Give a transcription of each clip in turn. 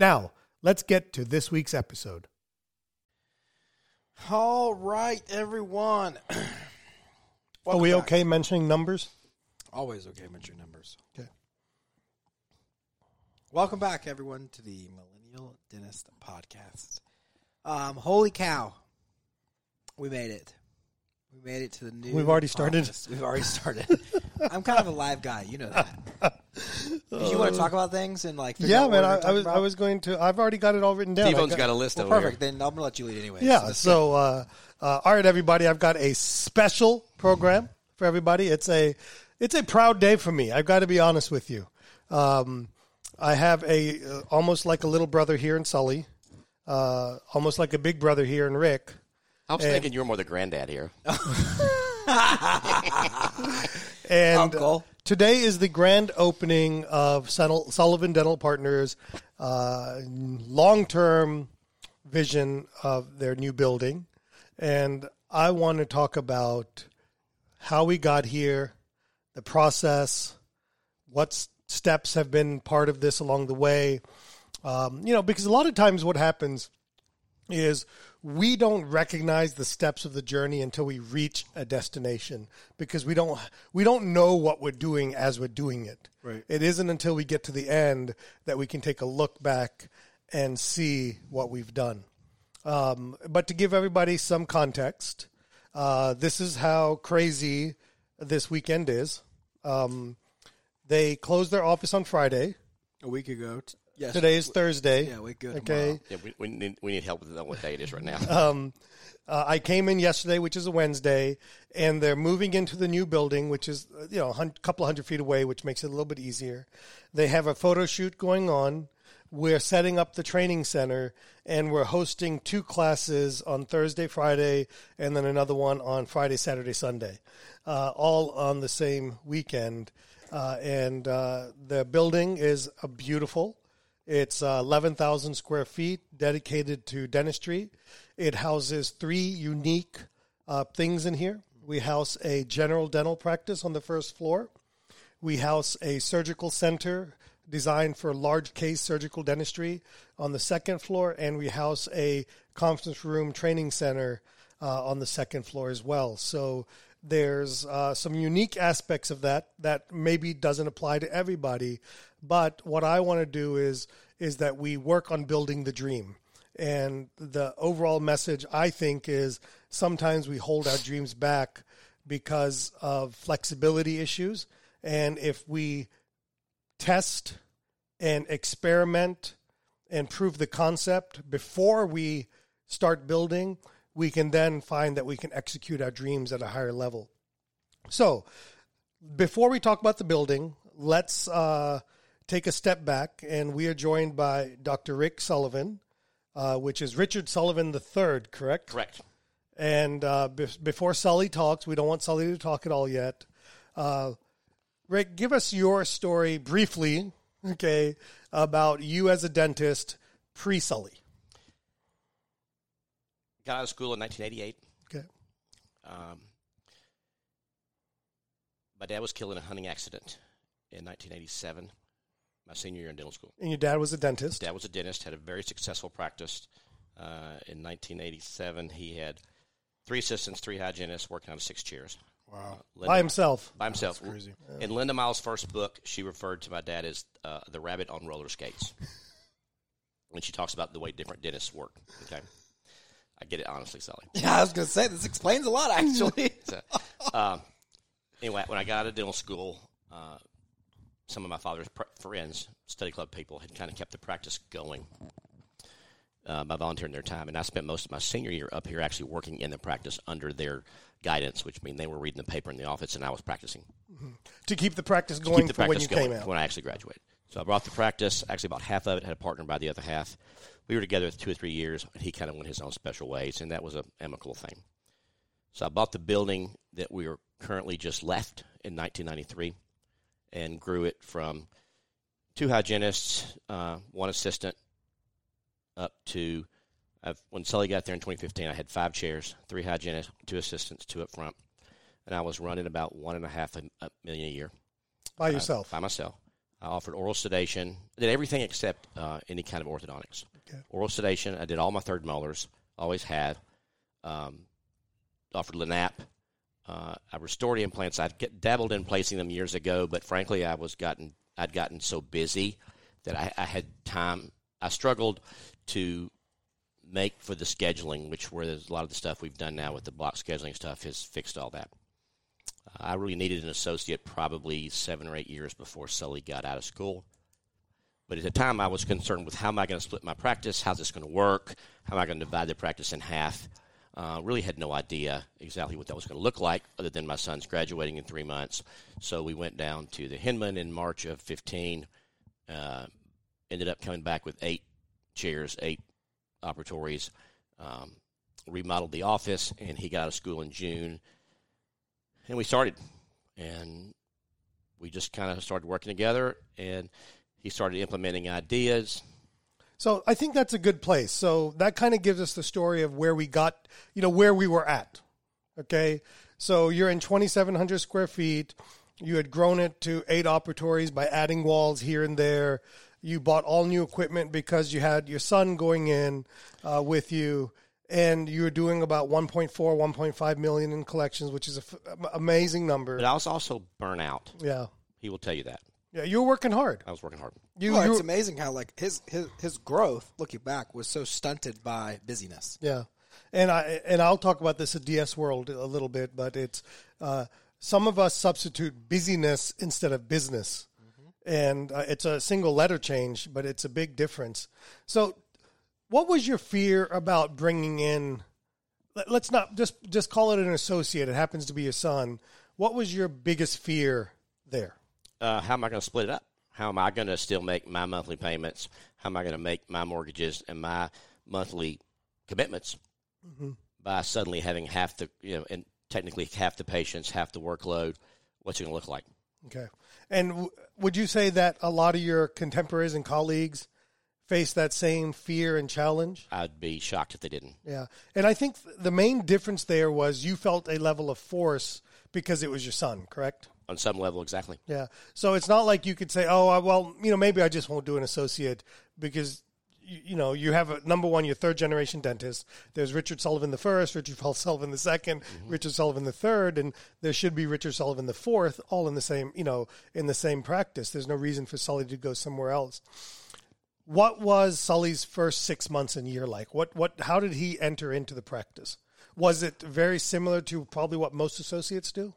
Now, let's get to this week's episode. All right, everyone. Are we back. okay mentioning numbers? Always okay mentioning numbers. Okay. Welcome back, everyone, to the Millennial Dentist Podcast. Um, holy cow, we made it. We made it to the new. We've already started? office. We've already started. I'm kind of a live guy, you know that. Did you want to talk about things and like? Yeah, out man. what we're I, I talk was I was going to. I've already got it all written down. I T-Bone's got- got a list Well, over perfect. Then I'm gonna let you lead anyway. Yeah. let's So, uh, uh, all right, everybody. I've got a special program for everybody. It's a it's a proud day for me. I've got to be honest with you. Um, I have a uh, almost like a little brother here in Sully, uh, almost like a big brother here in Rick. I was thinking you were more the granddad here. And Uncle. today is the grand opening of Sullivan Dental Partners' uh, long-term vision of their new building, and I want to talk about how we got here, the process, what steps have been part of this along the way. Um, you know, because a lot of times what happens is we don't recognize the steps of the journey until we reach a destination because we don't we don't know what we're doing as we're doing it. Right. It isn't until we get to the end that we can take a look back and see what we've done. Um, but to give everybody some context, uh, this is how crazy this weekend is. Um, they closed their office on Friday. a week ago. T- yes. Today is Thursday. Yeah, we're good Okay. Yeah, we, we, need, we need help with knowing what day it is right now. Uh, I came in yesterday, which is a Wednesday, and they're moving into the new building, which is uh, you know a couple of hundred feet away, which makes it a little bit easier. They have a photo shoot going on. We're setting up the training center, and we're hosting two classes on Thursday, Friday, and then another one on Friday, Saturday, Sunday, uh, all on the same weekend. Uh, and uh, the building is a beautiful. It's uh, 11,000 square feet dedicated to dentistry. It houses three unique uh, things in here. We house a general dental practice on the first floor. We house a surgical center designed for large case surgical dentistry on the second floor, and we house a conference room training center uh, on the second floor as well. So there's uh, some unique aspects of that that maybe doesn't apply to everybody, but what I want to do is is that we work on building the dream. And the overall message I think is sometimes we hold our dreams back because of flexibility issues. And if we test and experiment and prove the concept before we start building, we can then find that we can execute our dreams at a higher level. So, before we talk about the building, let's uh, take a step back, and we are joined by Dr. Rick Sullivan, uh, which is Richard Sullivan III, correct? Correct. And uh, be- before Sully talks, we don't want Sully to talk at all yet. Uh, Rick, give us your story briefly, okay, about you as a dentist pre Sully. Got out of school in 1988. Okay. Um, my dad was killed in a hunting accident in 1987, my senior year in dental school. And your dad was a dentist. Dad was a dentist, had a very successful practice. Uh, in 1987, he had three assistants, three hygienists, working out of six chairs. Wow. Linda, By himself. by himself. crazy. In Linda Miles' first book, she referred to my dad as uh, the rabbit on roller skates. when she talks about the way different dentists work. Okay. Get it honestly, Sully. Yeah, I was going to say this explains a lot actually. So, um, anyway, when I got out of dental school, uh, some of my father's pr- friends, study club people, had kind of kept the practice going uh, by volunteering their time. And I spent most of my senior year up here actually working in the practice under their guidance, which means they were reading the paper in the office and I was practicing. to keep the practice To going keep the for when you going came out. when I actually graduated. So I brought the practice, actually about half of it, had a partner by the other half. We were together two or three years, and he kind of went his own special ways, and that was an amicable thing. So I bought the building that we are currently just left in 1993 and grew it from two hygienists, uh, one assistant, up to I've, when Sully got there in 2015, I had five chairs, three hygienists, two assistants, two up front, and I was running about one and a half a, a million a year by uh, yourself. by myself. I offered oral sedation. Did everything except uh, any kind of orthodontics. Oral sedation. I did all my third molars. Always had. Um, offered Lanap. Uh, I restored implants. I'd get, dabbled in placing them years ago, but frankly, I was gotten I'd gotten so busy that I, I had time. I struggled to make for the scheduling, which where there's a lot of the stuff we've done now with the block scheduling stuff has fixed all that. Uh, I really needed an associate probably seven or eight years before Sully got out of school. But at the time, I was concerned with how am I going to split my practice? How's this going to work? How am I going to divide the practice in half? Uh, really had no idea exactly what that was going to look like, other than my son's graduating in three months. So we went down to the Hinman in March of 15. Uh, ended up coming back with eight chairs, eight operatories. Um, remodeled the office, and he got out of school in June and we started and we just kind of started working together and he started implementing ideas So I think that's a good place. So that kind of gives us the story of where we got, you know, where we were at. Okay. So you're in 2,700 square feet. You had grown it to eight operatories by adding walls here and there. You bought all new equipment because you had your son going in uh, with you, and you were doing about 1.4, 1.5 million in collections, which is an f- amazing number. but i was also burnt out Yeah. he will tell you that Yeah. You were working hard. i was working hard You, well, you it's amazing how like his his his growth, looking back, was so stunted by busyness. Yeah, and I and I'll talk about this at DS World a little bit, but it's uh, some of us substitute busyness instead of business, and uh, it's a single letter change, but it's a big difference. So, what was your fear about bringing in? let- Let's not just just call it an associate. It happens to be your son. What was your biggest fear there? Uh, how am i going to split it up how am i going to still make my monthly payments how am i going to make my mortgages and my monthly commitments by suddenly having half the you know and technically half the patients half the workload what's it going to look like Okay. And w- would you say that a lot of your contemporaries and colleagues face that same fear and challenge? i'd be shocked if they didn't Yeah. And I think th- the main difference there was you felt a level of force because it was your son, correct? On some level exactly Yeah. So it's not like you could say, "Oh, I- well, you know, maybe I just won't do an associate because you, know, you have a number one, your third generation dentist. There's Richard Sullivan the first, Richard Sullivan the 2nd mm-hmm. Richard Sullivan the third, and there should be Richard Sullivan the fourth, all in the same, you know, in the same practice. There's no reason for Sully to go somewhere else. What was Sully's first six months and year like? What what how did he enter into the practice? Was it very similar to probably what most associates do?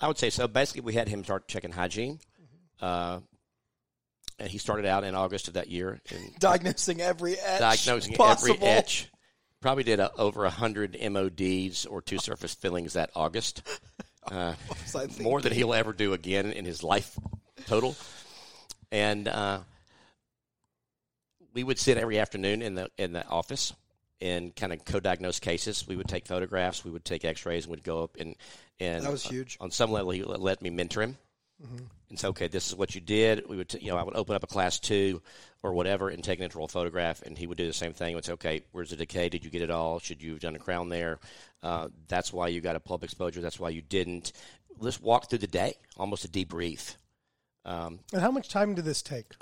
I would say so. Basically, we had him start checking hygiene, uh, and he started out in August of that year in Diagnosing every etch diagnosing possible. every etch. Probably did a, over a hundred MODs or two surface fillings that August, uh, more than he'll ever do again in his life total. And uh, we would sit every afternoon in the in the office and kind of co-diagnose cases. We would take photographs, we would take X-rays, and we'd go up and and That was huge. on some level, he let let me mentor him and say, "Okay, this is what you did." We would, t- you know, I would open up a class two or whatever and take an intraoral photograph, and he would do the same thing. He would say, "Okay, where's the decay? Did you get it all? Should you have done a crown there? Uh, that's why you got a pulp exposure. That's why you didn't." Let's walk through the day, almost a debrief. Um, And how much time did this take?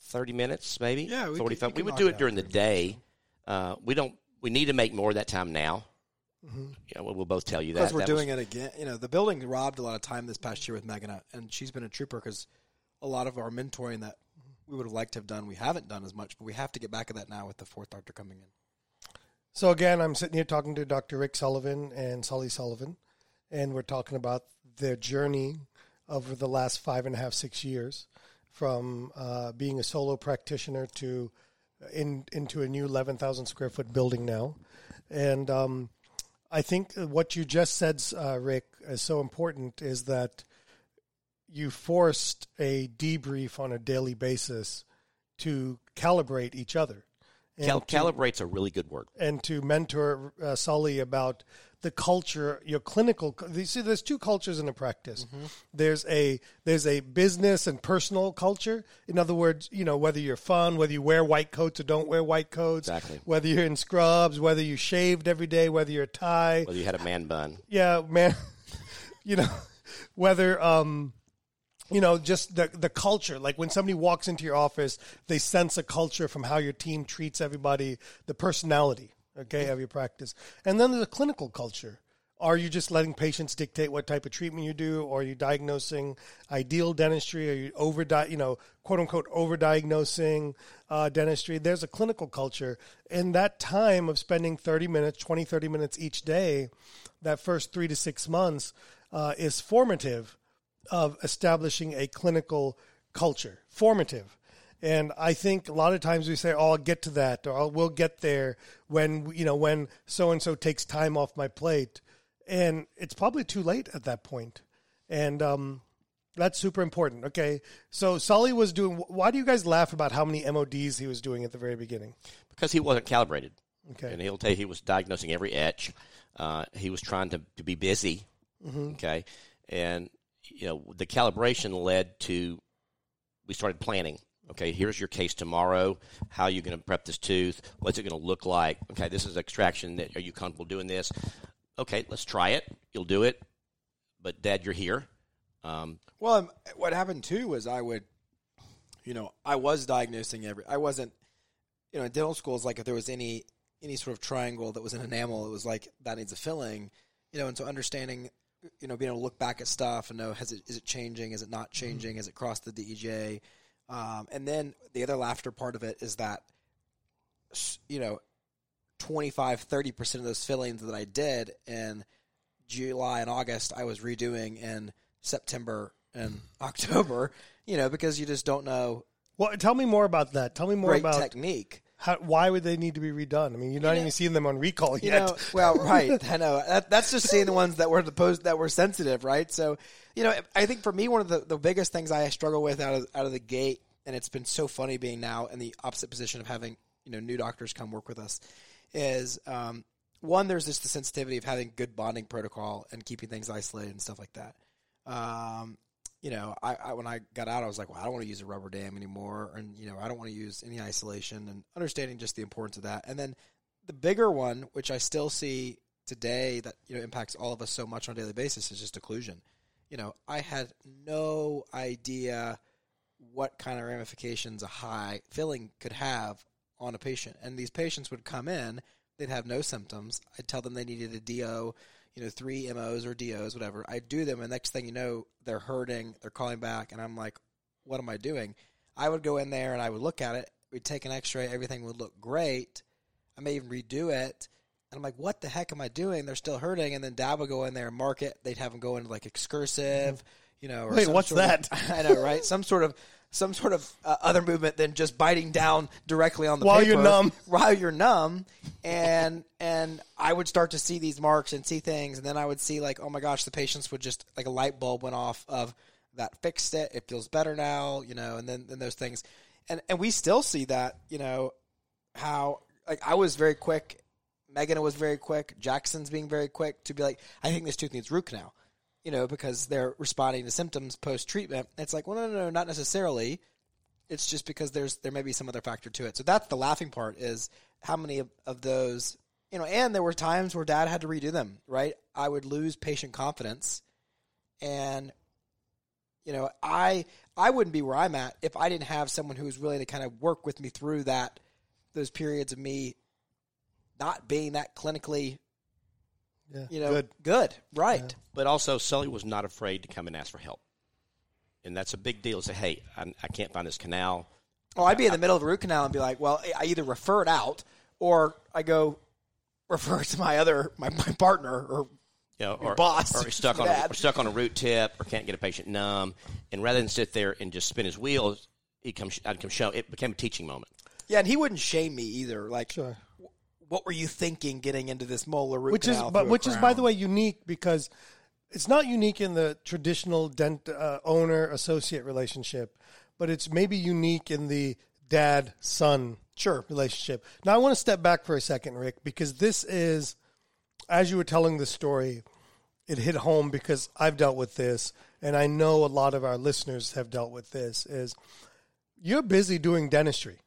Thirty minutes, maybe. Yeah, we could- forty-five. you We could would do it it during the day. Uh, we don't. We need to make more of that time now. Mm-hmm. Yeah, we'll, we'll both tell you that. because we're That was- doing it again. You know, the building robbed a lot of time this past year with Megan, and she's been a trooper because a lot of our mentoring that we would have liked to have done, we haven't done as much, but we have to get back at that now with the fourth doctor coming in. So again, I'm sitting here talking to Dr. Rick Sullivan and Sully Sullivan, and we're talking about their journey over the last five and a half, six years, from uh, being a solo practitioner to in into a new 11,000 square foot building now, and um, I think what you just said, uh, Rick, is so important. Is that you forced a debrief on a daily basis to calibrate each other. Cal- to- calibrate's a really good word. and to mentor uh, Sully about the culture, your clinical. You see, there's two cultures in a practice. There's a there's a business and personal culture. In other words, you know whether you're fun, whether you wear white coats or don't wear white coats, Exactly. Whether you're in scrubs, whether you shaved every day, whether you're a tie, Whether you had a man bun. yeah, man. you know, whether um, you know, just the the culture. Like when somebody walks into your office, they sense a culture from how your team treats everybody, the personality, okay, of your practice, and then there's a clinical culture. Are you just letting patients dictate what type of treatment you do, or are you diagnosing ideal dentistry? Are you over, you know, quote unquote, overdiagnosing uh, dentistry? There's a clinical culture. In that time of spending 30 minutes, 20, 30 minutes each day, that first three to six months uh, is formative of establishing a clinical culture. Formative. And I think a lot of times we say, "Oh, I'll get to that," or "Oh, "We'll get there when you know when so and so takes time off my plate," and it's probably too late at that point. And um, that's super important. Okay, so Sully was doing. Why do you guys laugh about how many MODs he was doing at the very beginning? Because he wasn't calibrated. Okay, And he'll tell you he was diagnosing every etch. Uh, he was trying to, to be busy. Okay. And, you know, the calibration led to, we started planning. Okay, here's your case tomorrow. How are you going to prep this tooth? What's it going to look like? Okay, this is extraction. That Are you comfortable doing this? Okay, let's try it. You'll do it. But, Dad, you're here. Um, Well, what happened too was I would, you know, I was diagnosing every. I wasn't, you know, in dental school is like if there was any any sort of triangle that was an enamel, it was like that needs a filling, you know, and so understanding, you know, being able to look back at stuff and know has it is it changing, is it not changing, has it crossed the DEJ, um, and then the other laughter part of it is that, you know, 25, 30 percent of those fillings that I did in July and August, I was redoing in September and October, you know, because you just don't know well, tell me more about that. Tell me more great about technique. How, why would they need to be redone. I mean, you're not even seeing them on recall You yet. know, well, right. I know that, that's just seeing the ones that were the post that were sensitive, right? So, you know, I think for me, one of the, the biggest things I struggle with out of out of the gate, and it's been so funny being now in the opposite position of having you know new doctors come work with us, is um, one there's just the sensitivity of having good bonding protocol and keeping things isolated and stuff like that. Um, you know, I, I when I got out, I was like, well, I don't want to use a rubber dam anymore, and you know, I don't want to use any isolation, and understanding just the importance of that. And then the bigger one, which I still see today, that you know impacts all of us so much on a daily basis, is just occlusion. You know, I had no idea what kind of ramifications a high filling could have on a patient, and these patients would come in, they'd have no symptoms. I'd tell them they needed a DO you know, three MOs or DOs, whatever. I do them, and next thing you know, they're hurting, they're calling back, and I'm like, what am I doing? I would go in there and I would look at it. We'd take an x ray, everything would look great. I may even redo it. And I'm like, what the heck am I doing? They're still hurting. And then dad would go in there and mark it. They'd have them go into like excursive, mm-hmm. you know. Or Wait, what's sort of- that? I know, right? Some sort of some sort of uh, other movement than just biting down directly on the While paper you're numb. while you're numb. And and I would start to see these marks and see things and then I would see like oh my gosh the patients would just like a light bulb went off of that fixed it. It feels better now you know and then then those things. And and we still see that you know how like I was very quick. Megan was very quick. Jackson's being very quick to be like I think this tooth needs root canal you know because they're responding to symptoms post treatment it's like well no no no not necessarily it's just because there's there may be some other factor to it. So that's the laughing part is how many of, of those you know, and there were times where dad had to redo them, right? I would lose patient confidence and you know, I I wouldn't be where I'm at if I didn't have someone who was willing to kind of work with me through that those periods of me not being that clinically, Yeah, you know, good. good, right? But also, Sully was not afraid to come and ask for help. And that's a big deal. To say, hey, I, I can't find this canal. Oh, I'd be in the middle of a root canal and be like, well, I either refer it out or I go, refer it to my other my, my partner or you know, or, boss. or stuck on a, or stuck on a root tip, or can't get a patient numb, and rather than sit there and just spin his wheels, he comes. I'd come show. It became a teaching moment. yeah, and he wouldn't shame me either. Like, Sure. What were you thinking getting into this molar root which is but which is by the way unique because it's not unique in the traditional dent uh, owner associate relationship but it's maybe unique in the dad son Sure. relationship. Now i want to step back for a second rick because this is as you were telling the story it hit home because i've dealt with this and i know a lot of our listeners have dealt with this is you're busy doing dentistry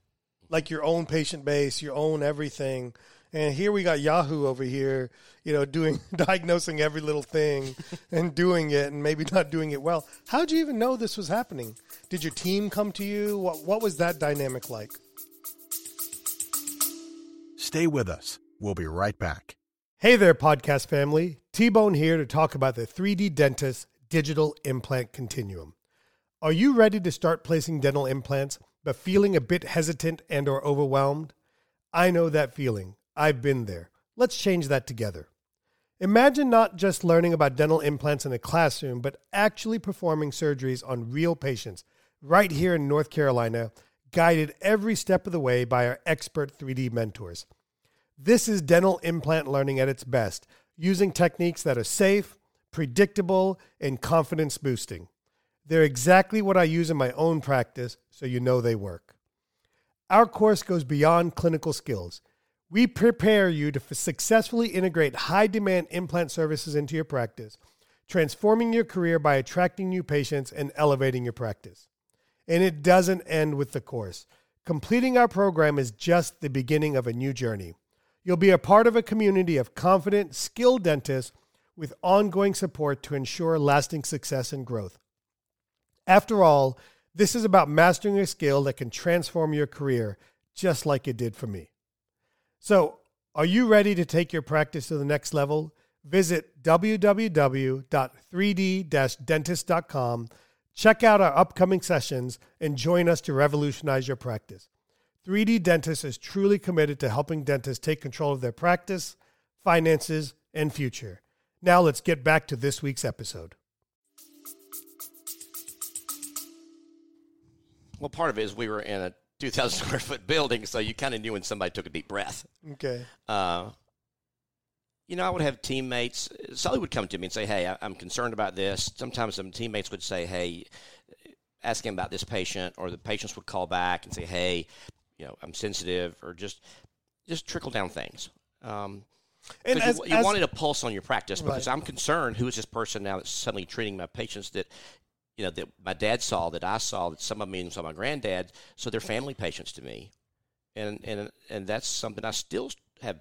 like your own patient base, your own everything. And here we got Yahoo over here, you know, doing diagnosing every little thing and doing it and maybe not doing it well. How'd you even know this was happening? Did your team come to you? What what was that dynamic like? Stay with us. We'll be right back. Hey there, podcast family. T Bone here to talk about the 3D Dentist Digital Implant Continuum. Are you ready to start placing dental implants but feeling a bit hesitant and or overwhelmed? I know that feeling. I've been there. Let's change that together. Imagine not just learning about dental implants in a classroom, but actually performing surgeries on real patients right here in North Carolina, guided every step of the way by our expert 3D mentors. This is dental implant learning at its best, using techniques that are safe, predictable, and confidence boosting. They're exactly what I use in my own practice, so you know they work. Our course goes beyond clinical skills. We prepare you to successfully integrate high demand implant services into your practice, transforming your career by attracting new patients and elevating your practice. And it doesn't end with the course. Completing our program is just the beginning of a new journey. You'll be a part of a community of confident, skilled dentists with ongoing support to ensure lasting success and growth. After all, this is about mastering a skill that can transform your career, just like it did for me. So, are you ready to take your practice to the next level? Visit www.3d-dentist.com, check out our upcoming sessions, and join us to revolutionize your practice. 3D Dentist is truly committed to helping dentists take control of their practice, finances, and future. Now let's get back to this week's episode. Well, part of it is we were in a 2,000 square foot building, so you kind of knew when somebody took a deep breath. Okay. Uh, you know, I would have teammates. Sully would come to me and say, "Hey, I, I'm concerned about this." Sometimes some teammates would say, "Hey, ask him about this patient," or the patients would call back and say, "Hey, you know, I'm sensitive," or just just trickle down things. Um, And as- you, you as- wanted a pulse on your practice because Right. I'm concerned. Who is this person now that's suddenly treating my patients that you know that my dad saw, that I saw, that some of me saw my granddad. So they're family patients to me, and and and that's something I still have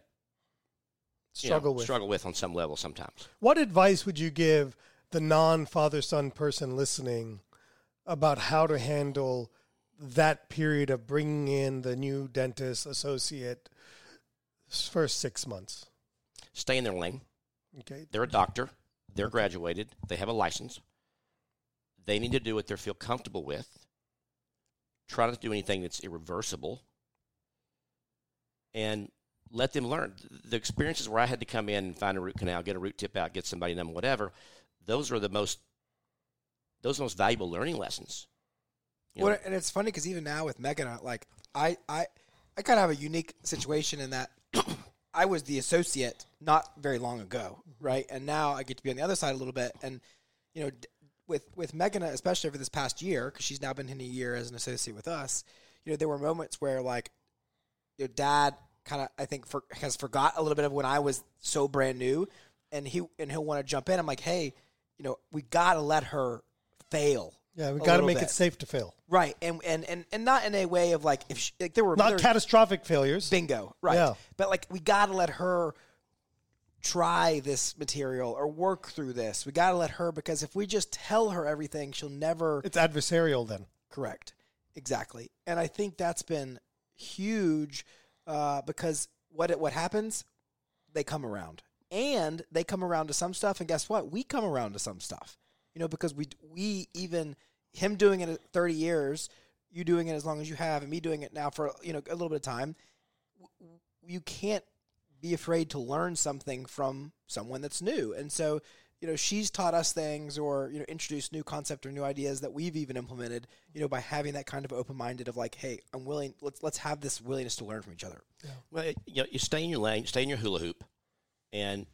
you know, Struggle with. struggle with on some level sometimes. What advice would you give the non father son person listening about how to handle that period of bringing in the new dentist associate first six months? Stay in their lane. Okay. They're a doctor. They're graduated. They have a license. They need to do what they feel comfortable with. Try not to do anything that's irreversible. And let them learn. The experiences where I had to come in and find a root canal, get a root tip out, get somebody numb, whatever, those are the most those are the most valuable learning lessons. You know? Well, and it's funny because even now with Megan, I- like I, I, I kind of have a unique situation in that I was the associate not very long ago, right? And now I get to be on the other side a little bit. And you know, with with Megan, especially over this past year, because she's now been in a year as an associate with us. You know, there were moments where like your dad kind of I think for, has forgot a little bit of when I was so brand new, and he and he'll want to jump in. I'm like, hey, you know, we got to let her fail. Yeah, we got to make bit. it safe to fail. Right, and and and and not in a way of like if she, like there were Not there- catastrophic failures. bingo, right? Yeah. But like we got to let her try this material or work through this. We got to let her because if we just tell her everything, she'll never It's adversarial then. correct. Exactly, and I think that's been huge uh, because what what happens, they come around, and they come around to some stuff, and guess what? We come around to some stuff, you know, because we we even him doing it at thirty years, you doing it as long as you have, and me doing it now for you know a little bit of time. You can't be afraid to learn something from someone that's new. And so, you know, she's taught us things or, you know, introduced new concept or new ideas that we've even implemented, you know, by having that kind of open minded of like, hey, I'm willing let's let's have this willingness to learn from each other. Well, it- you know, you stay in your lane, stay in your hula hoop, and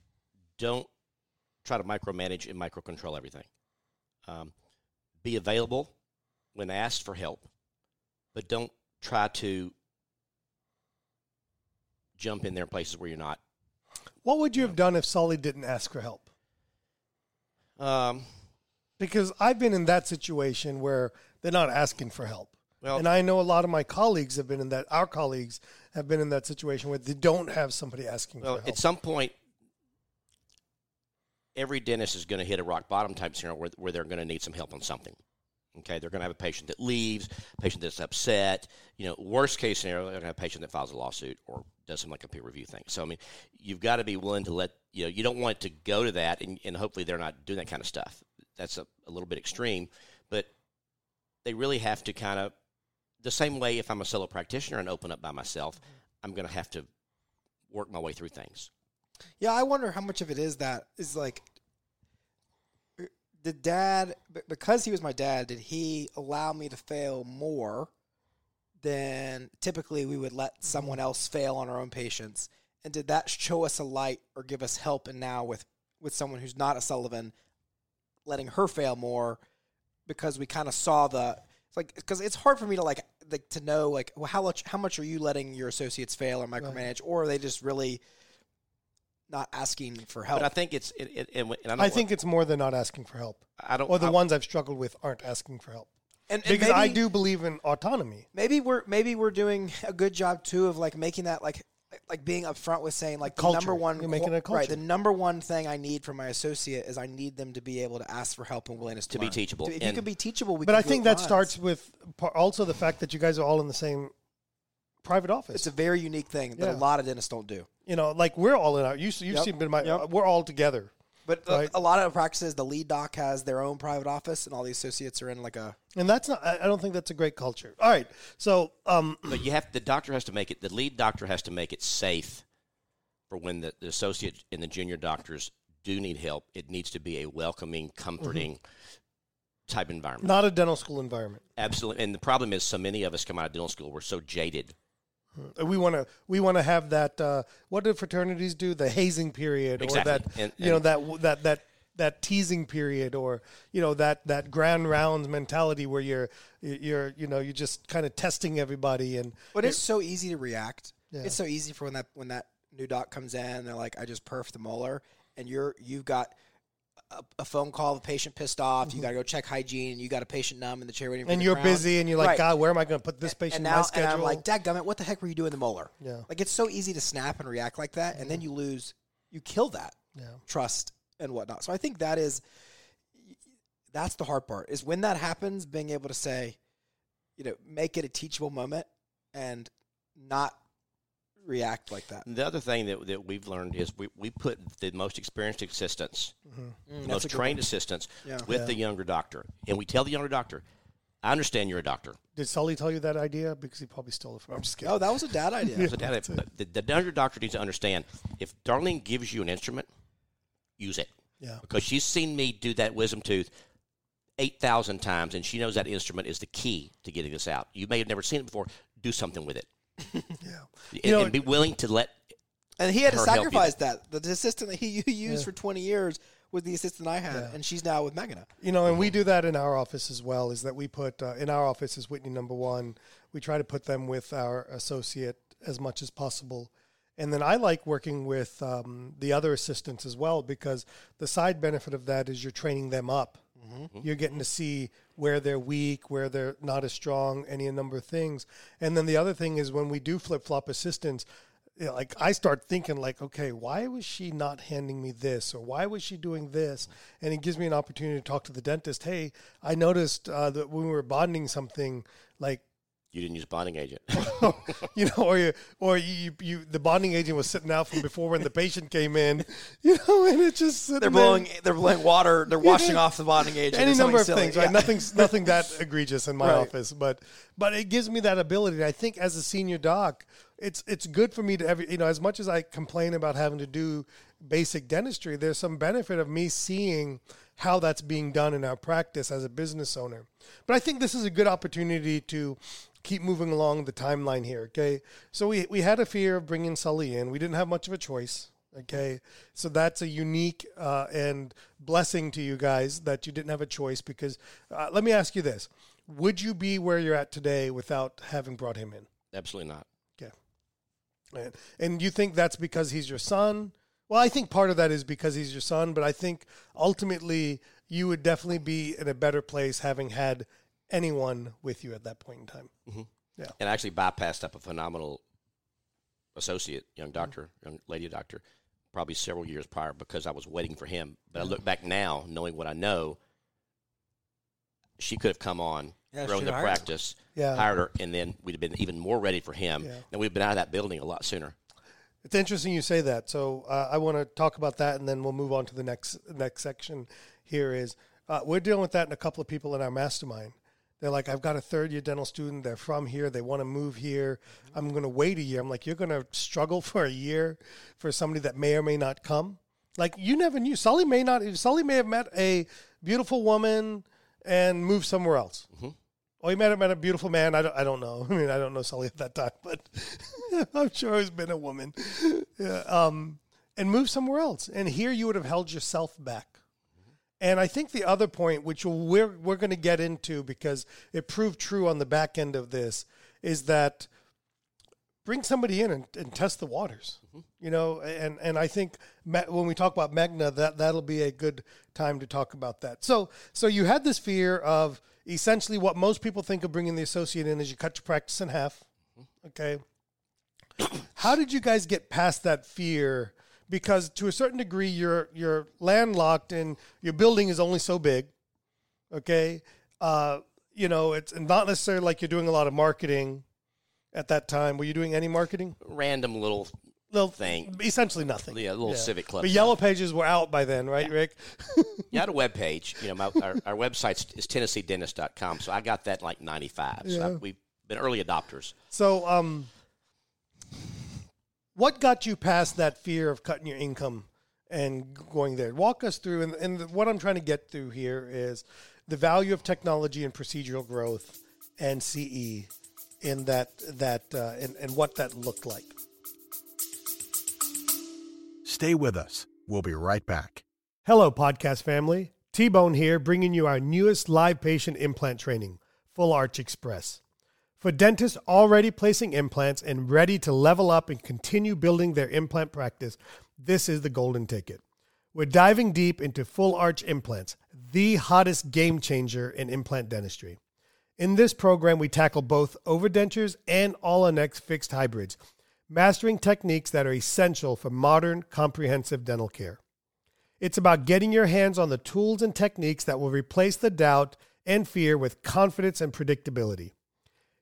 don't try to micromanage and microcontrol everything. Um, be available when asked for help, but don't try to jump in there places where you're not. What would you have done if Sully didn't ask for help? Um, Because I've been in that situation where they're not asking for help. Well- and I know a lot of my colleagues have been in that. Our colleagues have been in that situation where they don't have somebody asking well, for help. at some point, every dentist is going to hit a rock bottom type scenario where, where they're going to need some help on something. Okay, they're going to have a patient that leaves, a patient that's upset. You know, worst case scenario, they're going to have a patient that files a lawsuit or does some like a peer review thing. So, I mean, you've got to be willing to let you know you don't want to go to that, and, and hopefully they're not doing that kind of stuff. That's a, a little bit extreme, but they really have to kind of the same way. If I'm a solo practitioner and open up by myself, I'm going to have to work my way through things. Yeah, I wonder how much of it is that is like did dad because he was my dad, did he allow me to fail more than typically we would let someone else fail on our own patients? And did that show us a light or give us help? And now with with someone who's not a Sullivan letting her fail more because we kind of saw the it's like because it's hard for me to like like to know like well, how much how much are you letting your associates fail or micromanage? Or are they just really not asking for help. But I think it's it, it, and, and I, I think it's more than not asking for help. I don't Or the I- ones I've struggled with aren't asking for help. and, and Because maybe, I do believe in autonomy. Maybe we're maybe we're doing a good job too of like making that like like being upfront with saying like the number one You're making it a right the number one thing I need from my associate is I need them to be able to ask for help and willingness to, To be learn. teachable. If you And- can be teachable, we But can I think that once. starts with also the fact that you guys are all in the same private office. It's a very unique thing that Yeah. a lot of dentists don't do. you know, like we're all in our. You, you've Yep. seen been my. Yep. Uh, we're all together. But a- Right. a lot of practices, the lead doc has their own private office, and all the associates are in like a. And that's not. I I don't think that's a great culture. All right. So, um, But you have the doctor has to make it. The lead doctor has to make it safe for when the, the associate and the junior doctors do need help. It needs to be a welcoming, comforting mm-hmm. type environment. not a dental school environment. Absolutely. And the problem is, so many of us come out of dental school. We're so jaded. We want to. We want to have that. Uh, what do fraternities do? The hazing period, Exactly. or that. And- you know that that that that teasing period, or you know that that grand rounds mentality where you're you're you know you're just kind of testing everybody and But it's so easy to react. Yeah. It's so easy for when that when that new doc comes in, they're like, "I just perfed the molar," and you're you've got a, a phone call, the patient pissed off. You got to go check hygiene. and You got a patient numb in the chair waiting for Mm-hmm. and you're crown. busy and you're like, Right. God, where am I going to put this patient and in now my and schedule? I'm like, Dadgummit, what the heck were you doing in the molar? Yeah. Like it's so easy to snap and react like that, and then you lose, you kill that yeah. trust and whatnot. So I think that is that's the hard part is when that happens, being able to say, you know, make it a teachable moment and not react like that. The other thing that, that we've learned is we, we put the most experienced assistants, Mm, the most trained assistants Yeah. with Yeah. the younger doctor. And we tell the younger doctor, I understand you're a doctor. Did Sully tell you that idea? Because he probably stole it from. I'm just kidding. Oh, that was a dad idea. So that- but the, the younger doctor needs to understand if Darlene gives you an instrument, use it. Yeah. Because she's seen me do that wisdom tooth 8,000 times, and she knows that instrument is the key to getting this out. You may have never seen it before. Do something with it. Yeah. And, You know- and be willing to let And he had to Her help sacrifice that. The assistant that he used Yeah. for 20 years was the assistant I had, Yeah. and she's now with Megana. You know, and we do that in our office as well. Is that we put uh, in our office is Whitney number one. We try to put them with our associate as much as possible, and then I like working with um, the other assistants as well because the side benefit of that is you're training them up. You're getting to see where they're weak, where they're not as strong, any number of things. And then the other thing is when we do flip flop assistants, you know, like I start thinking like, okay, why was she not handing me this, or why was she doing this? And it gives me an opportunity to talk to the dentist. Hey, I noticed uh, that when we were bonding something, like you didn't use bonding agent. you know, or you, or you, you, the bonding agent was sitting out from before when the patient came in, you know, and it just sitting They're there. blowing, they're blowing water. They're washing off the bonding agent. any number of something things, silly. right? Yeah. Nothing's nothing that egregious in my Right. office, but but it gives me that ability. I think as a senior doc, it's it's good for me to every you know as much as I complain about having to do basic dentistry, there's some benefit of me seeing how that's being done in our practice as a business owner. But I think this is a good opportunity to keep moving along the timeline here. Okay, so we we had a fear of bringing Sully in. We didn't have much of a choice. Okay, so that's a unique uh, and blessing to you guys that you didn't have a choice. Because uh, let me ask you this: Would you be where you're at today without having brought him in? Absolutely not. Okay, and, and you think that's because he's your son? Well, I think part of that is because he's your son, but I think ultimately you would definitely be in a better place having had anyone with you at that point in time. Yeah. And I actually bypassed up a phenomenal associate, young doctor, young lady doctor, probably several years prior because I was waiting for him. But I look back now, knowing what I know, she could have come on, Yeah, grown the have hired her. practice, Yeah. hired her, and then we'd have been even more ready for him. Yeah. And we'd have been out of that building a lot sooner. It's interesting you say that. So uh, I want to talk about that, and then we'll move on to the next next section. Here is uh, we're dealing with that, and a couple of people in our mastermind. They're like, I've got a third year dental student. They're from here. They want to move here. I'm going to wait a year. I'm like, you're going to struggle for a year for somebody that may or may not come. Like you never knew. Sully may not. Sully may have met a beautiful woman and moved somewhere else. Or he might have met a beautiful man. I don't, I don't know. I mean, I don't know Sully at that time, but I'm sure it's been a woman. Yeah, um, and moved somewhere else. And here you would have held yourself back. And I think the other point, which we're we're going to get into because it proved true on the back end of this, is that bring somebody in and, and test the waters. Mm-hmm. You know, and and I think when we talk about Megan, that that'll be a good time to talk about that. So so you had this fear of essentially what most people think of bringing the associate in is you cut your practice in half. Mm-hmm. Okay. How did you guys get past that fear? Because to a certain degree, you're you're landlocked and your building is only so big. Okay, uh, you know it's not necessarily like you're doing a lot of marketing at that time. Were you doing any marketing? Random little, Little Thing. essentially nothing. yeah, little civic club. But stuff. yellow pages were out by then, right, Rick? You had a web page. You know, my, our, our website is TennesseeDentist.com. So I got that in like 95. So I, we've been early adopters. So, um, what got you past that fear of cutting your income and going there? Walk us through, and, and what I'm trying to get through here is the value of technology and procedural growth and CE in that that uh, and, and what that looked like. Stay with us. We'll be right back. Hello, podcast family. T Bone here, bringing you our newest live patient implant training, Full Arch Express. For dentists already placing implants and ready to level up and continue building their implant practice, this is the golden ticket. We're diving deep into full arch implants, the hottest game changer in implant dentistry. In this program, we tackle both overdentures and All-on-X fixed hybrids, mastering techniques that are essential for modern, comprehensive dental care. It's about getting your hands on the tools and techniques that will replace the doubt and fear with confidence and predictability.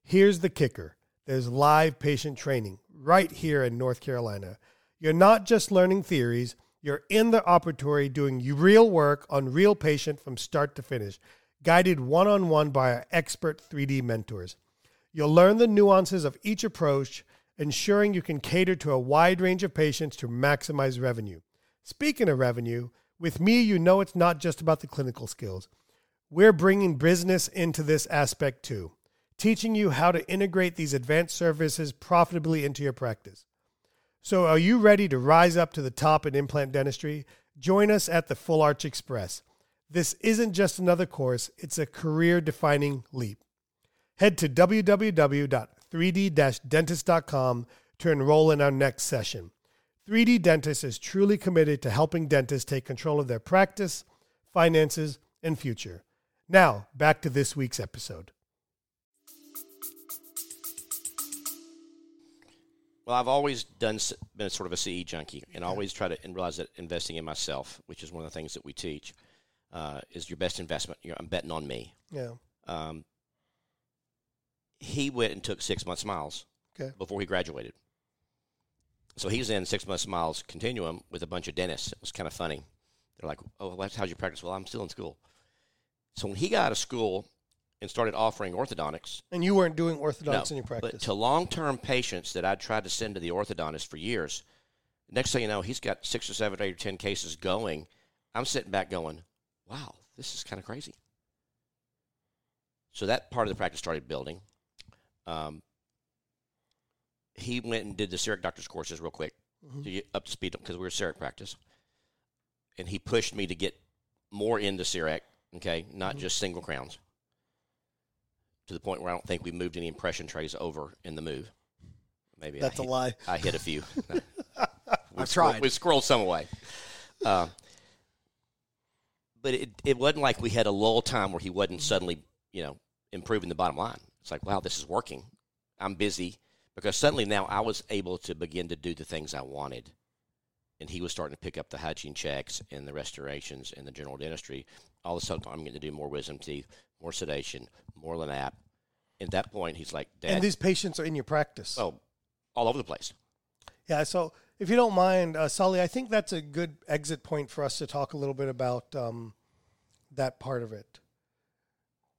Here's the kicker there's live patient training right here in North Carolina. You're not just learning theories, you're in the operatory doing real work on real patient from start to finish, guided one on one by our expert 3D mentors. You'll learn the nuances of each approach, ensuring you can cater to a wide range of patients to maximize revenue. Speaking of revenue, with me, you know it's not just about the clinical skills. We're bringing business into this aspect too, teaching you how to integrate these advanced services profitably into your practice. So, are you ready to rise up to the top in implant dentistry? Join us at the Full Arch Express. This isn't just another course, it's a career defining leap. Head to www.3d-dentist.com to enroll in our next session. 3D Dentist is truly committed to helping dentists take control of their practice, finances, and future. Now, back to this week's episode. Well, I've always done been sort of a CE junkie, and always try to and realize that investing in myself, which is one of the things that we teach, uh, is your best investment. You're, I'm betting on me. Yeah. Um, he went and took Six Month Smiles Okay. before he graduated. So he's in Six Month Smiles continuum with a bunch of dentists. It was kind of funny. They're like, "Oh, how'd you practice?" Well, I'm still in school. So when he got out of school and started offering orthodontics. And you weren't doing orthodontics No, in your practice. But to long term patients that I'd tried to send to the orthodontist for years, next thing you know, he's got six or seven, eight or ten cases going. I'm sitting back going, wow, this is kind of crazy. So that part of the practice started building. Um, he went and did the CEREC doctor's courses real quick to get up to speed because we were CEREC practice. And he pushed me to get more into CEREC, okay, not just single crowns to the point where I don't think we moved any impression trays over in the move. Maybe That's I a hit, lie. I hit a few. we I've scroll- tried. We scrolled some away. Uh, but it, it wasn't like we had a lull time where he wasn't suddenly, you know, improving the bottom line. It's like, wow, this is working. I'm busy because suddenly now I was able to begin to do the things I wanted. And he was starting to pick up the hygiene checks and the restorations and the general dentistry. All of a sudden, I'm getting to do more wisdom teeth, more sedation, more Lanap. At that point, he's like, Dad, and these patients are in your practice. oh, all over the place. Yeah, so if you don't mind, uh, Sully, I think that's a good exit point for us to talk a little bit about um, that part of it.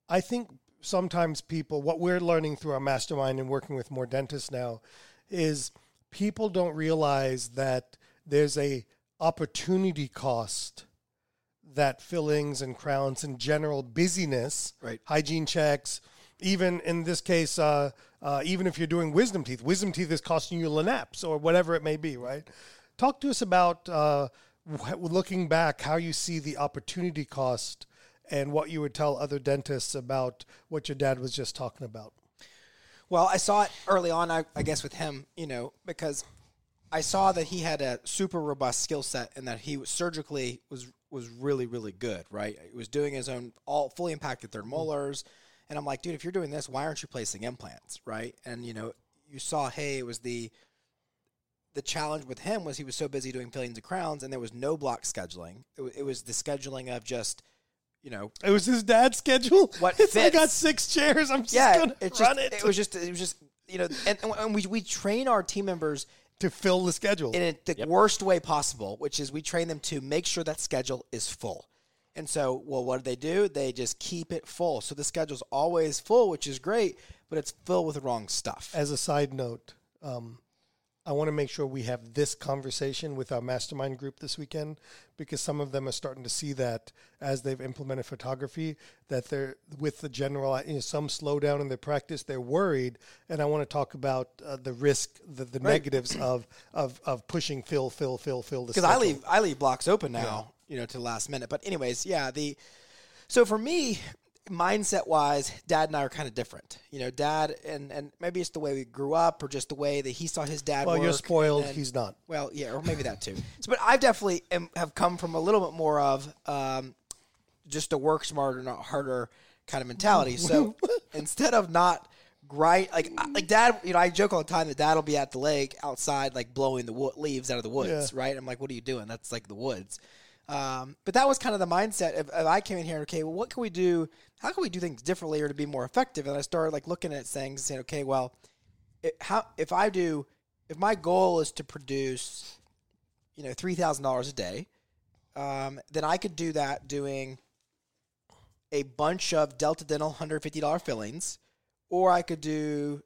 I think sometimes people, what we're learning through our mastermind and working with more dentists now, is people don't realize that there's a opportunity cost that fillings and crowns and general busyness, Right. hygiene checks, even in this case, uh, uh, even if you're doing wisdom teeth, wisdom teeth is costing you Lanaps or whatever it may be, right? Talk to us about uh, looking back, how you see the opportunity cost and what you would tell other dentists about what your dad was just talking about. Well, I saw it early on, I, I guess, with him, you know, because I saw that he had a super robust skill set and that he was surgically was was really really good. Right, he was doing his own all fully impacted third mm-hmm. molars, and I'm like, dude, if you're doing this, why aren't you placing implants? Right, and you know, you saw, hey, it was the the challenge with him was he was so busy doing fillings and crowns, and there was no block scheduling. It, wa- it was the scheduling of just, you know, It was his dad's schedule. What it's I got six chairs. I'm just yeah, gonna it's run just, it, was just it was just you know, and, and we we train our team members to fill the schedule. in a, the worst way possible, which is we train them to make sure that schedule is full. And so, well, what do they do? They just keep it full. So the schedule's always full, which is great, but it's filled with the wrong stuff. As a side note, um, I want to make sure we have this conversation with our mastermind group this weekend because some of them are starting to see that as they've implemented photography, that they're with the general, you know, some slowdown in their practice, they're worried. And I want to talk about uh, the risk, the, the negatives of, of, of pushing fill, fill, fill, fill. the because I leave I leave blocks open now, you know, to the last minute. But anyways, yeah, the so for me, mindset wise, Dad and I are kind of different. You know, Dad and and maybe it's the way we grew up, or just the way that he saw his dad. Well, work, you're spoiled. then- He's not. Well, yeah, or maybe that too. so, but I've definitely am, have come from a little bit more of um, just a work smarter, not harder kind of mentality. So instead of not grind, like like dad, you know, I joke all the time that dad will be at the lake outside, like blowing the wo- leaves out of the woods, right? I'm like, what are you doing? That's like the woods. Um, but that was kind of the mindset. If, if I came in here, okay, well, what can we do? How can we do things differently or to be more effective? And I started like looking at things, and saying, okay, well, it, how if I do, if my goal is to produce, you know, three thousand dollars a day, um, then I could do that doing a bunch of Delta Dental hundred fifty dollar fillings, or I could do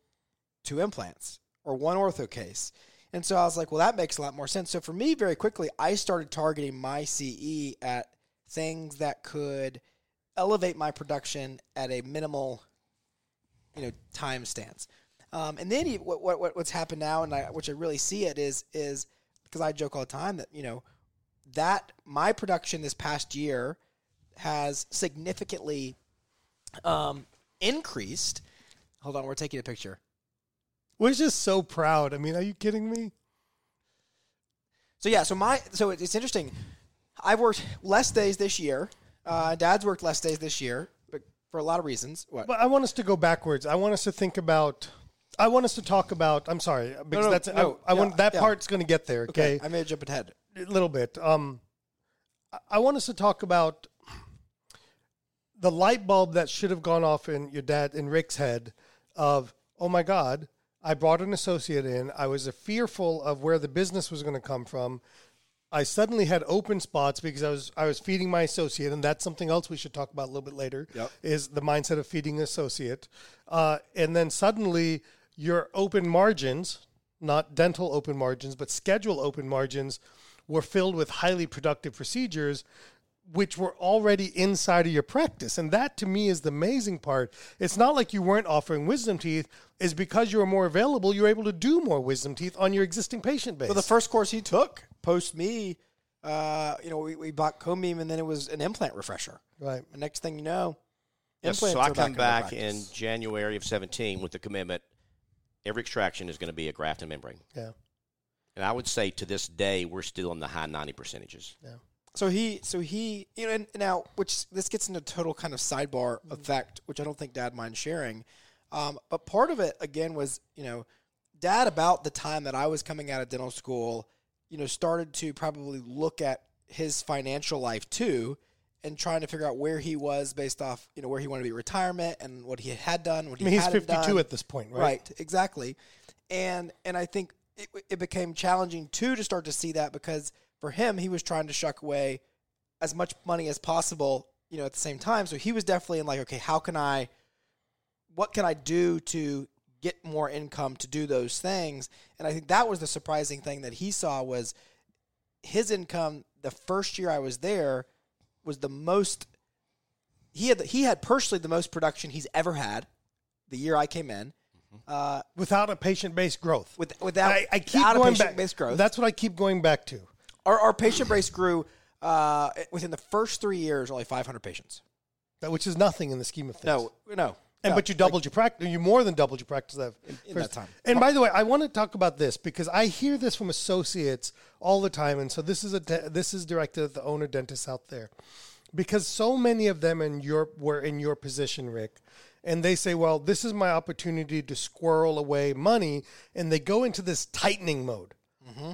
two implants or one ortho case. And so I was like, well, that makes a lot more sense. So for me, very quickly, I started targeting my CE at things that could elevate my production at a minimal, you know, time stance. Um, and then what, what what's happened now, and I, which I really see it is is because I joke all the time that you know that my production this past year has significantly um, increased. Hold on, we're taking a picture. We're just so proud. I mean, are you kidding me? So yeah, so my so it's interesting. I've worked less days this year. Uh, Dad's worked less days this year, but for a lot of reasons. What? But I want us to go backwards. I want us to think about. I want us to talk about. I'm sorry because no, that's. no, I, I yeah, want that yeah. part's going to get there. Okay, I may jump ahead. a little bit. Um, I want us to talk about the light bulb that should have gone off in your dad in Rick's head of oh my god, I brought an associate in. I was fearful of where the business was going to come from. I suddenly had open spots because I was I was feeding my associate, and that's something else we should talk about a little bit later. Yep. Is the mindset of feeding an associate, uh, and then suddenly your open margins, not dental open margins, but schedule open margins, were filled with highly productive procedures, which were already inside of your practice. And that to me is the amazing part. It's not like you weren't offering wisdom teeth, is because you were more available, you were able to do more wisdom teeth on your existing patient base. So the first course he took post me, uh, you know, we, we bought cone beam and then it was an implant refresher. right. And next thing you know, Yes, implants so I are come back, back in, in the practice. January of 17 with the commitment every extraction is going to be a graft and membrane. Yeah. And I would say to this day, we're still in the high 90 percentages. So he, so he, you know, and now, which this gets into total kind of sidebar effect, which I don't think Dad minds sharing. Um, but part of it again was, you know, Dad about the time that I was coming out of dental school, you know, started to probably look at his financial life too, and trying to figure out where he was based off, you know, where he wanted to be retirement and what he had done, what I he mean, he's hadn't 52 done. at this point, right? Right, exactly. And and I think it, it became challenging too to start to see that because for him he was trying to shuck away as much money as possible, you know, at the same time. So he was definitely in like, okay, how can I what can I do to get more income to do those things? And I think that was the surprising thing that he saw was his income the first year I was there was the most he had he had personally the most production he's ever had the year I came in. Uh, Without a patient based growth. with, without I, I keep without a going patient back. based growth. That's what I keep going back to. Our, our patient base grew uh, within the first three years, only 500 patients. That- Which is nothing in the scheme of things. No, no. And no. but you doubled your practice. You more than doubled your practice that in that time. And by the way, I want to talk about this because I hear this from associates all the time, and so this is a de- this is directed at the owner dentists out there, because so many of them in your were in your position, Rick, and they say, "Well, this is my opportunity to squirrel away money," and they go into this tightening mode,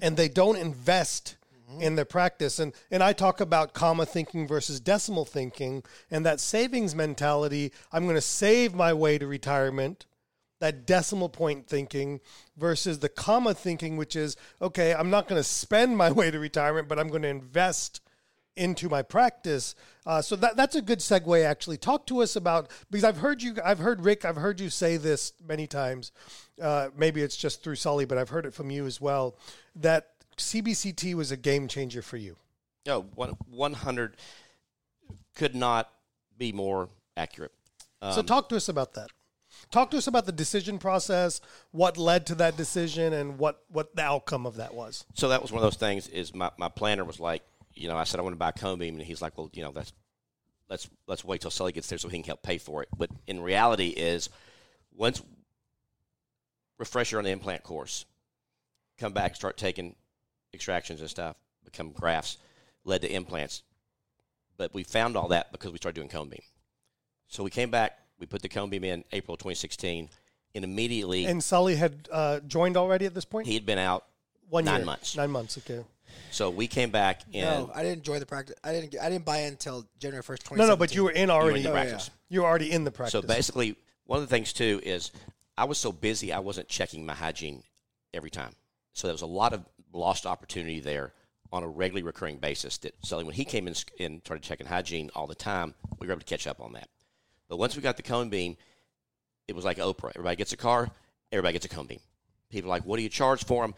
and they don't invest in their practice. And and I talk about comma thinking versus decimal thinking and that savings mentality. I'm going to save my way to retirement. That decimal point thinking versus the comma thinking, which is okay. I'm not going to spend my way to retirement, but I'm going to invest into my practice. Uh, so that that's a good segue. Actually, talk to us about because I've heard you, I've heard Rick, I've heard you say this many times. Uh, maybe it's just through Sully, but I've heard it from you as well. That CBCT was a game changer for you. No, one, 100 could not be more accurate. so um, talk to us about that. Talk to us about the decision process, what led to that decision, and what what the outcome of that was. So that was one of those things. Is my, my planner was like, you know, I said I want to buy a cone beam, and he's like, well, you know, that's let's let's wait till Sully gets there so he can help pay for it. But in reality, is once refresher on the implant course, come back, start taking extractions and stuff, become grafts, led to implants. But we found all that because we started doing cone beam. So we came back, we put the cone beam in April 2016, and immediately And Sully had uh, joined already at this point. he had been out. One nine year. months. Nine months. Okay. So we came back and No, I didn't enjoy the practice. I didn't. I didn't buy in until January first, twenty. No, no, but you were in already. the Oh, yeah. practice. You were already in the practice. So basically, one of the things too is I was so busy I wasn't checking my hygiene every time. So there was a lot of lost opportunity there on a regularly recurring basis. That Sully, when he came in and started checking hygiene all the time, we were able to catch up on that. But once we got the cone beam, it was like Oprah. Everybody gets a car, everybody gets a cone beam. People are like, what do you charge for them?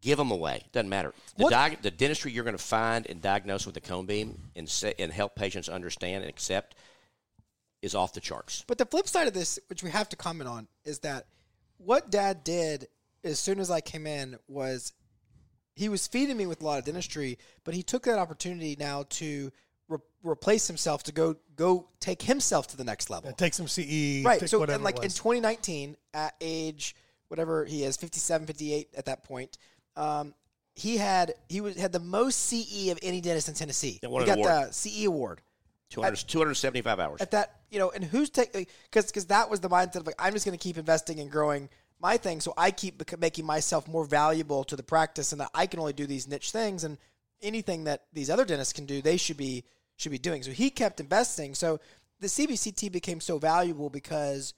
Give them away. Doesn't matter. The, What- the dentistry you're going to find and diagnose with the cone beam and, say, and help patients understand and accept is off the charts. But the flip side of this, which we have to comment on, is that what Dad did as soon as I came in was he was feeding me with a lot of dentistry, but he took that opportunity now to re- replace himself to go go take himself to the next level. take some CE. right. So whatever and like in 2019, at age whatever he is, 57, 58 at that point, um, he had he was had the most CE of any dentist in Tennessee. Yeah, he got award. the CE award. 200, 275 hours. at that you know and who's taking because because that was the mindset of like i'm just going to keep investing and growing my thing so i keep making myself more valuable to the practice and that i can only do these niche things and anything that these other dentists can do they should be should be doing. So he kept investing. So the cbct became so valuable because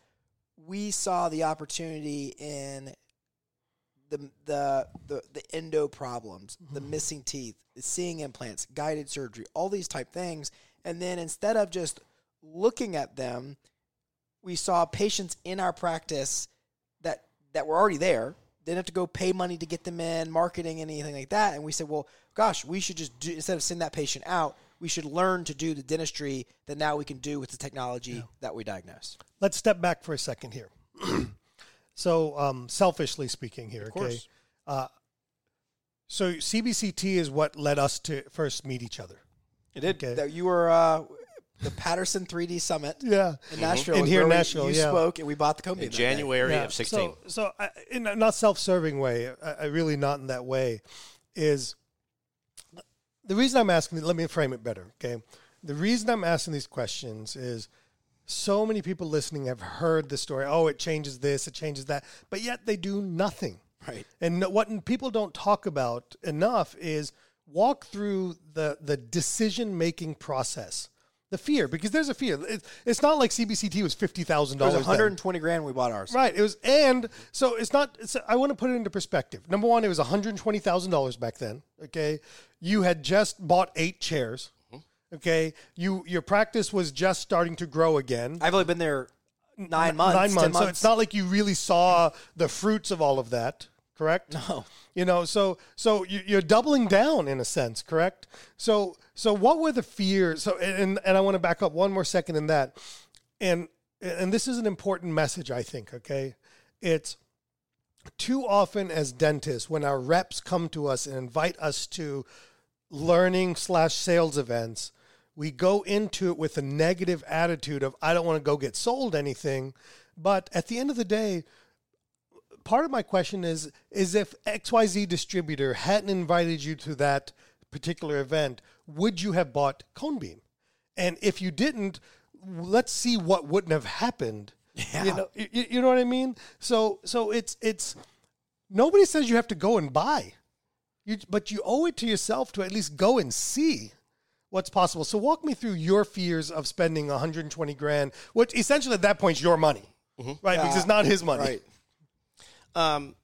we saw the opportunity in the the the, the endo problems, the mm-hmm. missing teeth, the seeing implants, guided surgery, all these type things, and then instead of just looking at them, we saw patients in our practice that that were already there. Didn't have to go pay money to get them in, marketing, anything like that. And we said, well, gosh, we should just do instead of send that patient out, we should learn to do the dentistry that now we can do with the technology that we diagnose. Let's step back for a second here. so, um, selfishly speaking, here, okay. Uh, so CBCT is what led us to first meet each other. It did. Okay. That you were uh, the Patterson 3D Summit Yeah. in Nashville. In here in where we- Nashville, you yeah. spoke and we bought the cone beam In January of 16. So, so I, in a not self-serving way, I, I really not in that way, is the reason I'm asking. Let me frame it better. Okay, the reason I'm asking these questions is so many people listening have heard the story. Oh, it changes this, it changes that, but yet they do nothing. Right. And what people don't talk about enough is walk through the the decision making process. The fear, because there's a fear. It, it's not like CBCT was fifty thousand It was dollars. 120 grand we bought ours. Right. It was, and so it's not. It's, I want to put it into perspective. Number one, it was one hundred twenty thousand dollars back then. Okay, you had just bought eight chairs. Mm-hmm. Okay, you your practice was just starting to grow again. I've only been there nine months. Nine 10 months. So months. it's not like you really saw the fruits of all of that. Correct. No. You know, so so you- you're doubling down in a sense, correct? So so what were the fears? So and and I want to back up one more second in that, and and this is an important message, I think. Okay, it's too often as dentists when our reps come to us and invite us to learning slash sales events, we go into it with a negative attitude of I don't want to go get sold anything, but at the end of the day part of my question is is if XYZ distributor hadn't invited you to that particular event, would you have bought Conebeam? And if you didn't, let's see what wouldn't have happened. Yeah. You know, you, you know what I mean? So so it's it's nobody says you have to go and buy. You, but you owe it to yourself to at least go and see what's possible. So walk me through your fears of spending 120 grand, which essentially at that point is your money, mm-hmm. right? Because it's not his money. Right. Um,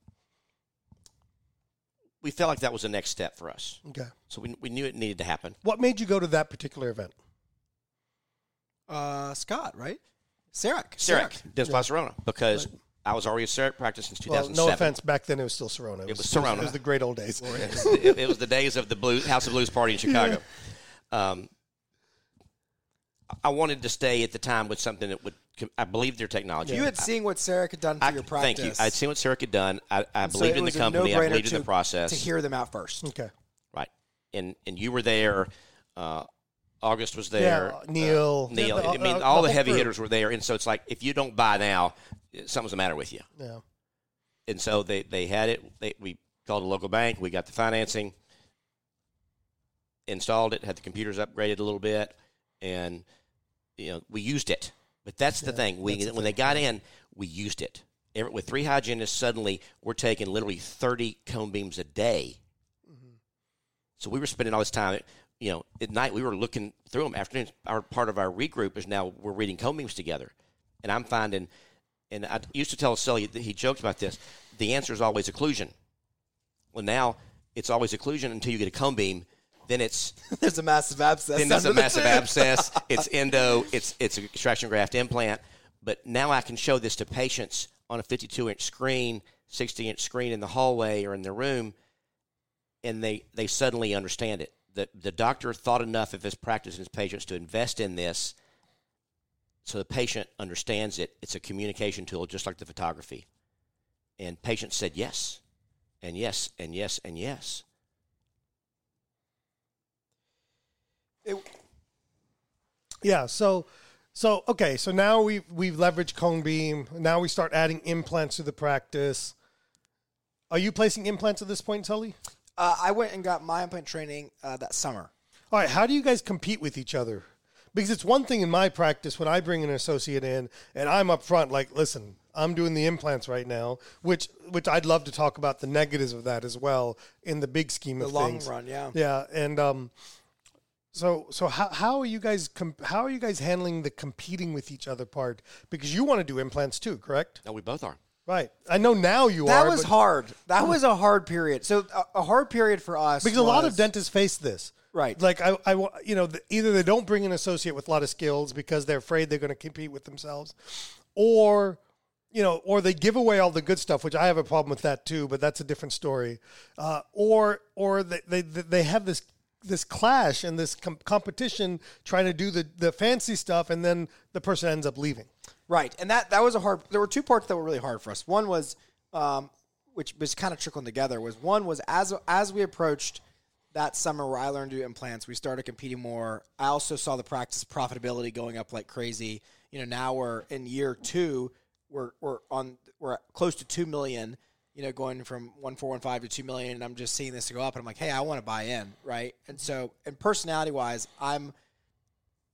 we felt like that was the next step for us. Okay. So we, we knew it needed to happen. What made you go to that particular event? Uh, Scott, right? CEREC. CEREC, Dentsply Sirona, because I was already a CEREC practice since Well, no offense, back then it was still Sirona. It, was Sirona. It was the great old days. it, it was the days of the Blues, House of Blues party in Chicago. Um, I wanted to stay at the time with something that would. I believed their technology. You had seen what CEREC had done for I, your practice. thank you. I'd seen what CEREC had done. I, I believed it in the company. I no-brainer believed in the process. to hear them out first. Okay. Right. And and you were there. Uh, August was there. Yeah, Neil. Uh, Neil. Yeah, the- I mean, uh, all the the heavy crew. hitters were there, and so it's like if you don't buy now, something's the matter with you. Yeah. And so they they had it. They, we called a local bank. We got the financing. Installed it. Had the computers upgraded a little bit, and you know we used it. But that's the thing. We when they got in, we used it. With three hygienists, suddenly we're taking literally thirty cone beams a day. So we were spending all this time, you know, at night we were looking through them. Afternoons, our part of our regroup is now we're reading cone beams together, and I'm finding, and I used to tell Sully that he joked about this. The answer is always occlusion. Well, now it's always occlusion until you get a cone beam. Then it's There's a massive abscess. then there's a the massive abscess. It's endo. It's it's an extraction graft implant. But now I can show this to patients on a 52 inch screen, 60 inch screen in the hallway or in the room, and they they suddenly understand it. The the doctor thought enough of his practice and his patients to invest in this, so the patient understands it. It's a communication tool, just like the photography. And patients said yes, and yes, and yes, and yes. It- Yeah. So, so okay. So now we've we've leveraged cone beam. Now we start adding implants to the practice. Are you placing implants at this point, Sully? uh, I went and got my implant training uh, that summer. All right. How do you guys compete with each other? Because it's one thing in my practice when I bring an associate in and I'm up front, like, listen, I'm doing the implants right now, which which I'd love to talk about the negatives of that as well in the big scheme of The long things. run, yeah. Yeah, and um, so so how how are you guys com- how are you guys handling the competing with each other part? Because you want to do implants too, correct? No, we both are. Right. I know now you That are. That was but- hard. That was a hard period. So a, a hard period for us because a lot of dentists face this. Right. Like I, I you know, the, either they don't bring an associate with a lot of skills because they're afraid they're going to compete with themselves, or you know, or they give away all the good stuff, which I have a problem with that too. But that's a different story. Uh, or or they, they they have this this clash and this com- competition trying to do the the fancy stuff, and then the person ends up leaving. Right, and that that was a hard. There were two parts that were really hard for us. One was, um, which was kind of trickling together. Was one was as as we approached that summer where I learned to do implants, we started competing more. I also saw the practice profitability going up like crazy. You know, now we're in year two. We're we're on we're close to two million. You know, going from one four one five to two million, and I'm just seeing this to go up, and I'm like, hey, I want to buy in, right? And mm-hmm. so, and personality wise, I'm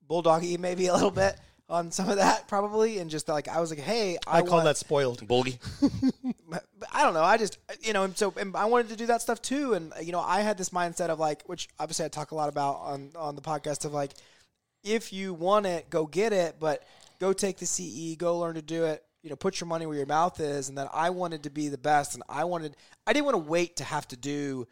bulldoggy maybe a little bit on some of that probably and just like I was like hey I, I, call want- that spoiled. Bulgy. I don't know I just you know and so and I wanted to do that stuff too and you know I had this mindset of like which obviously I talk a lot about on on the podcast of like if you want it go get it but go take the CE go learn to do it you know put your money where your mouth is and then I wanted to be the best and I wanted I didn't want to wait to have to do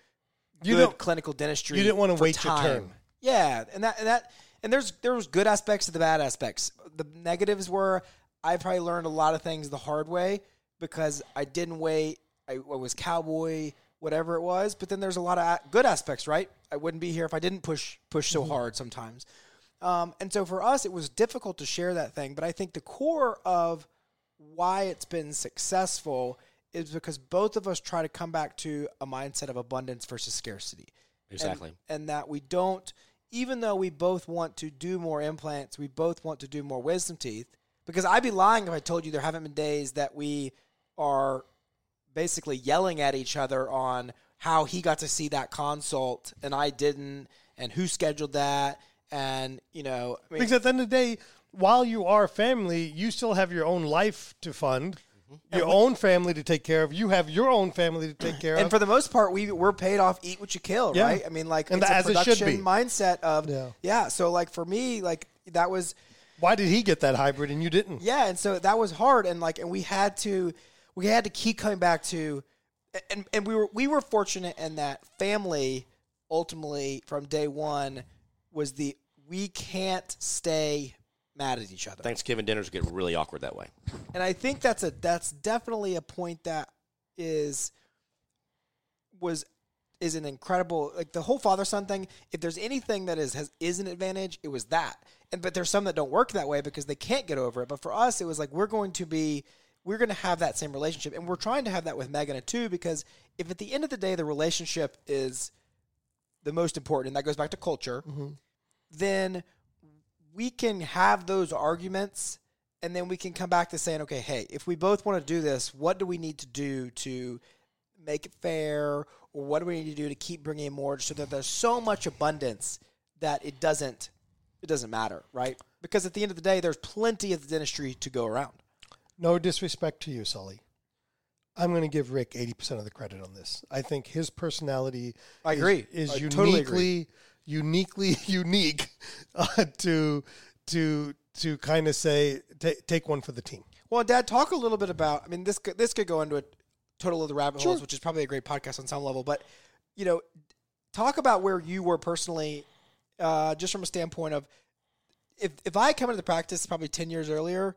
You good clinical dentistry you didn't wanna for wait your time. turn. Yeah, and that and that and there's there was good aspects to the bad aspects. The negatives were I probably learned a lot of things the hard way because I didn't wait. I, I was cowboy, whatever it was. But then there's a lot of a- good aspects, right? I wouldn't be here if I didn't push push so hard sometimes. Um, and so for us, it was difficult to share that thing. But I think the core of why it's been successful is because both of us try to come back to a mindset of abundance versus scarcity. And- Exactly. And, that we don't, even though we both want to do more implants, we both want to do more wisdom teeth. Because I'd be lying if I told you there haven't been days that we are basically yelling at each other on how he got to see that consult and I didn't, and who scheduled that, and you know, I mean, Because at the end of the day, while you are family, you still have your own life to fund, your own family to take care of. You have your own family to take care and of. And for the most part, we we're paid off. Eat what you kill, Yeah. right? I mean, like And it's as a production mindset of Yeah. yeah. So like for me, like that was Why did he get that hybrid and you didn't? yeah, and so that was hard, and like, and we had to, we had to keep coming back to, and and we were we were fortunate in that family ultimately from day one was the we can't stay mad at each other, Thanksgiving dinners get really awkward that way. and I think that's a that's definitely a point that is was is an incredible like the whole father son thing. If there's anything that is has is an advantage, it was that. And but there's some that don't work that way because they can't get over it. But for us, it was like we're going to be we're going to have that same relationship, and we're trying to have that with Megan too. Because if at the end of the day the relationship is the most important, and that goes back to culture, mm-hmm. then we can have those arguments and then we can come back to saying, okay, hey, if we both want to do this, what do we need to do to make it fair, or what do we need to do to keep bringing in more, so that there's so much abundance that it doesn't it doesn't matter, right? Because at the end of the day, there's plenty of dentistry to go around. No disrespect to you, Sully. I'm going to give Rick 80% of the credit on this. I think his personality I is- agree. is, I uniquely totally agree. Uniquely unique uh, to to to kind of say ta take one for the team. Well, Dad, talk a little bit about. I mean, this could, this could go into a total of the rabbit holes, which is probably a great podcast on some level. But you know, talk about where you were personally, uh, just from a standpoint of if if I come into the practice probably ten years earlier,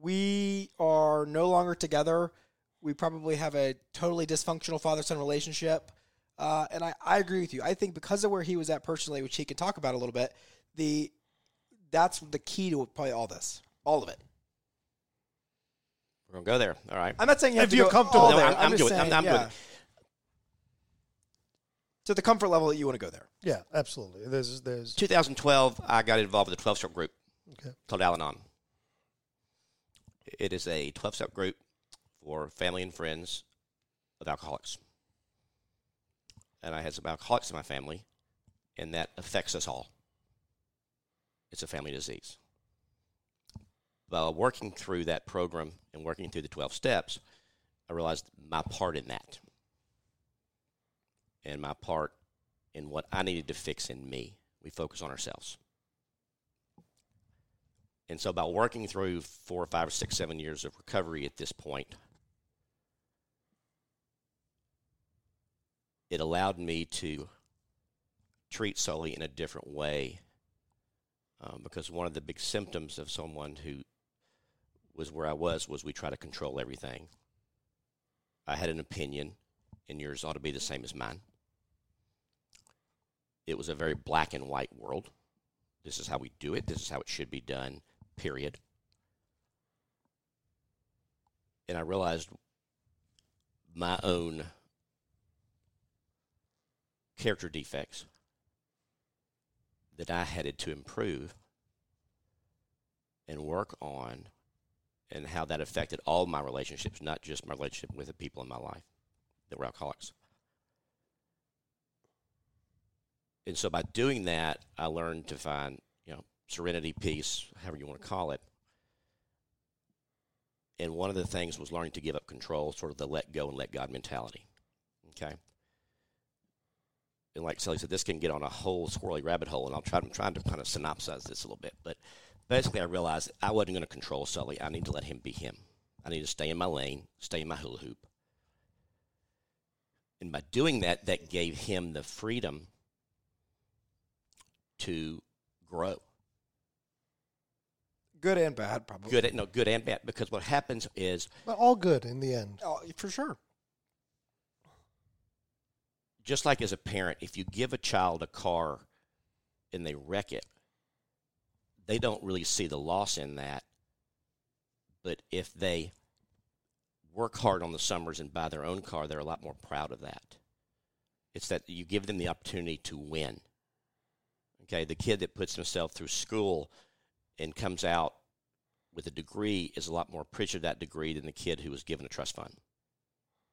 we are no longer together. We probably have a totally dysfunctional father son relationship. Uh, and I, I agree with you. I think because of where he was at personally, which he can talk about a little bit, the that's the key to probably all this, all of it. We're gonna go there. All right. I'm not saying you have If to you're go comfortable. all No, there. I'm- I'm just good. I'm- saying, I'm good. yeah. To the comfort level that you want to go there. Yeah, absolutely. There's there's 2012, I got involved with a 12 step group okay. called Al Anon. It is a 12 step group for family and friends of alcoholics. And I had some alcoholics in my family, and that affects us all. It's a family disease. While working through that program and working through the 12 steps, I realized my part in that and my part in what I needed to fix in me. We focus on ourselves. And so, by working through four, five, six, seven years of recovery at this point, it allowed me to treat Sully in a different way. Um, because one of the big symptoms of someone who was where I was was we try to control everything. I had an opinion, and yours ought to be the same as mine. It was a very black and white world. This is how we do it. This is how it should be done, period. And I realized my own character defects that I had to improve and work on, and how that affected all my relationships, not just my relationship with the people in my life that were alcoholics. And so by doing that, I learned to find, you know, serenity, peace, however you want to call it. And one of the things was learning to give up control, sort of the let go and let God mentality. Okay and like Sully said, this can get on a whole swirly rabbit hole, and I'll try. I'm trying to kind of synopsize this a little bit, but basically, I realized I wasn't going to control Sully. I need to let him be him. I need to stay in my lane, stay in my hula hoop, and by doing that, that gave him the freedom to grow. Good and bad, probably. Good, no, good and bad. Because what happens is, But all good in the end. Oh, for sure. Just like as a parent, if you give a child a car and they wreck it, they don't really see the loss in that. But if they work hard on the summers and buy their own car, they're a lot more proud of that. It's that you give them the opportunity to win. Okay, the kid that puts himself through school and comes out with a degree is a lot more appreciative of that degree than the kid who was given a trust fund.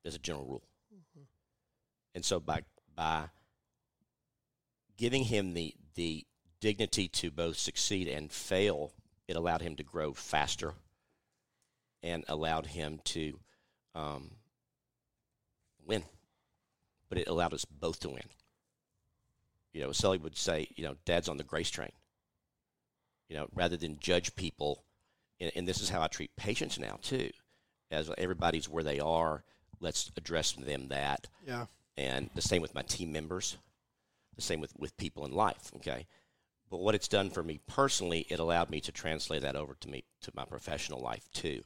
As a general rule. And so by by giving him the the dignity to both succeed and fail, it allowed him to grow faster and allowed him to um, win. But it allowed us both to win. You know, Sully would say, you know, dad's on the grace train. You know, rather than judge people, and, and this is how I treat patients now too, as everybody's where they are. Let's address them that Yeah. And the same with my team members, the same with, with people in life. Okay, but what it's done for me personally, it allowed me to translate that over to me to my professional life too.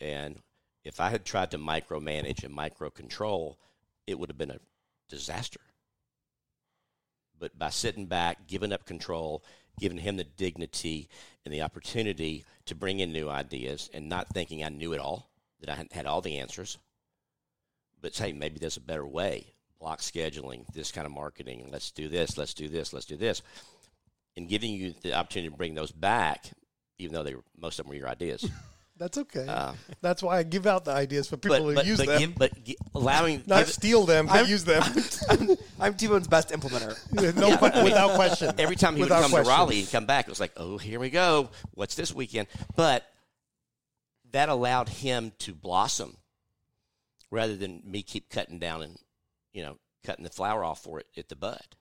And if I had tried to micromanage and micro control, it would have been a disaster. But by sitting back, giving up control, giving him the dignity and the opportunity to bring in new ideas, and not thinking I knew it all, that I had all the answers, but say maybe there's a better way. Block scheduling, this kind of marketing. Let's do this. Let's do this. Let's do this. And giving you the opportunity to bring those back, even though they were, most of them were your ideas. That's okay. Uh, That's why I give out the ideas for people but to but, use but, them. give, but gi- allowing not give- steal them, but I'm- use them. I'm, I'm T-Bone's best implementer. no, Yeah, I mean, without question. every time he would come question. to Raleigh and come back, it was like, oh, here we go. What's this weekend? But that allowed him to blossom rather than me keep cutting down and, you know, cutting the flower off for it at the bud.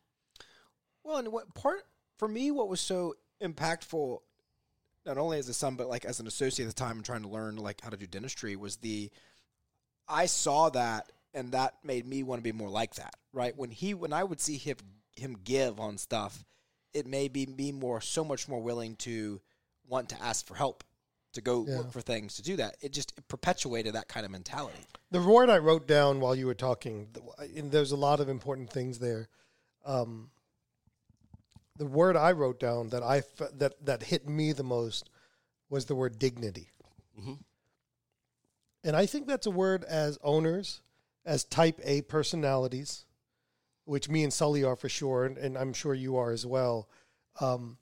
Well, and what part for me, what was so impactful, not only as a son, but like as an associate at the time and trying to learn like how to do dentistry, was the I saw that and that made me want to be more like that. Right when he when I would see him him give on stuff, it made me be more so much more willing to want to ask for help to go Yeah. look for things to do that. It just perpetuated that kind of mentality. The word I wrote down while you were talking, and there's a lot of important things there. Um, the word I wrote down that I f- that that hit me the most was the word dignity, Mhm. and I think that's a word as owners, as Type A personalities, which me and Sully are for sure, and, and I'm sure you are as well. Um,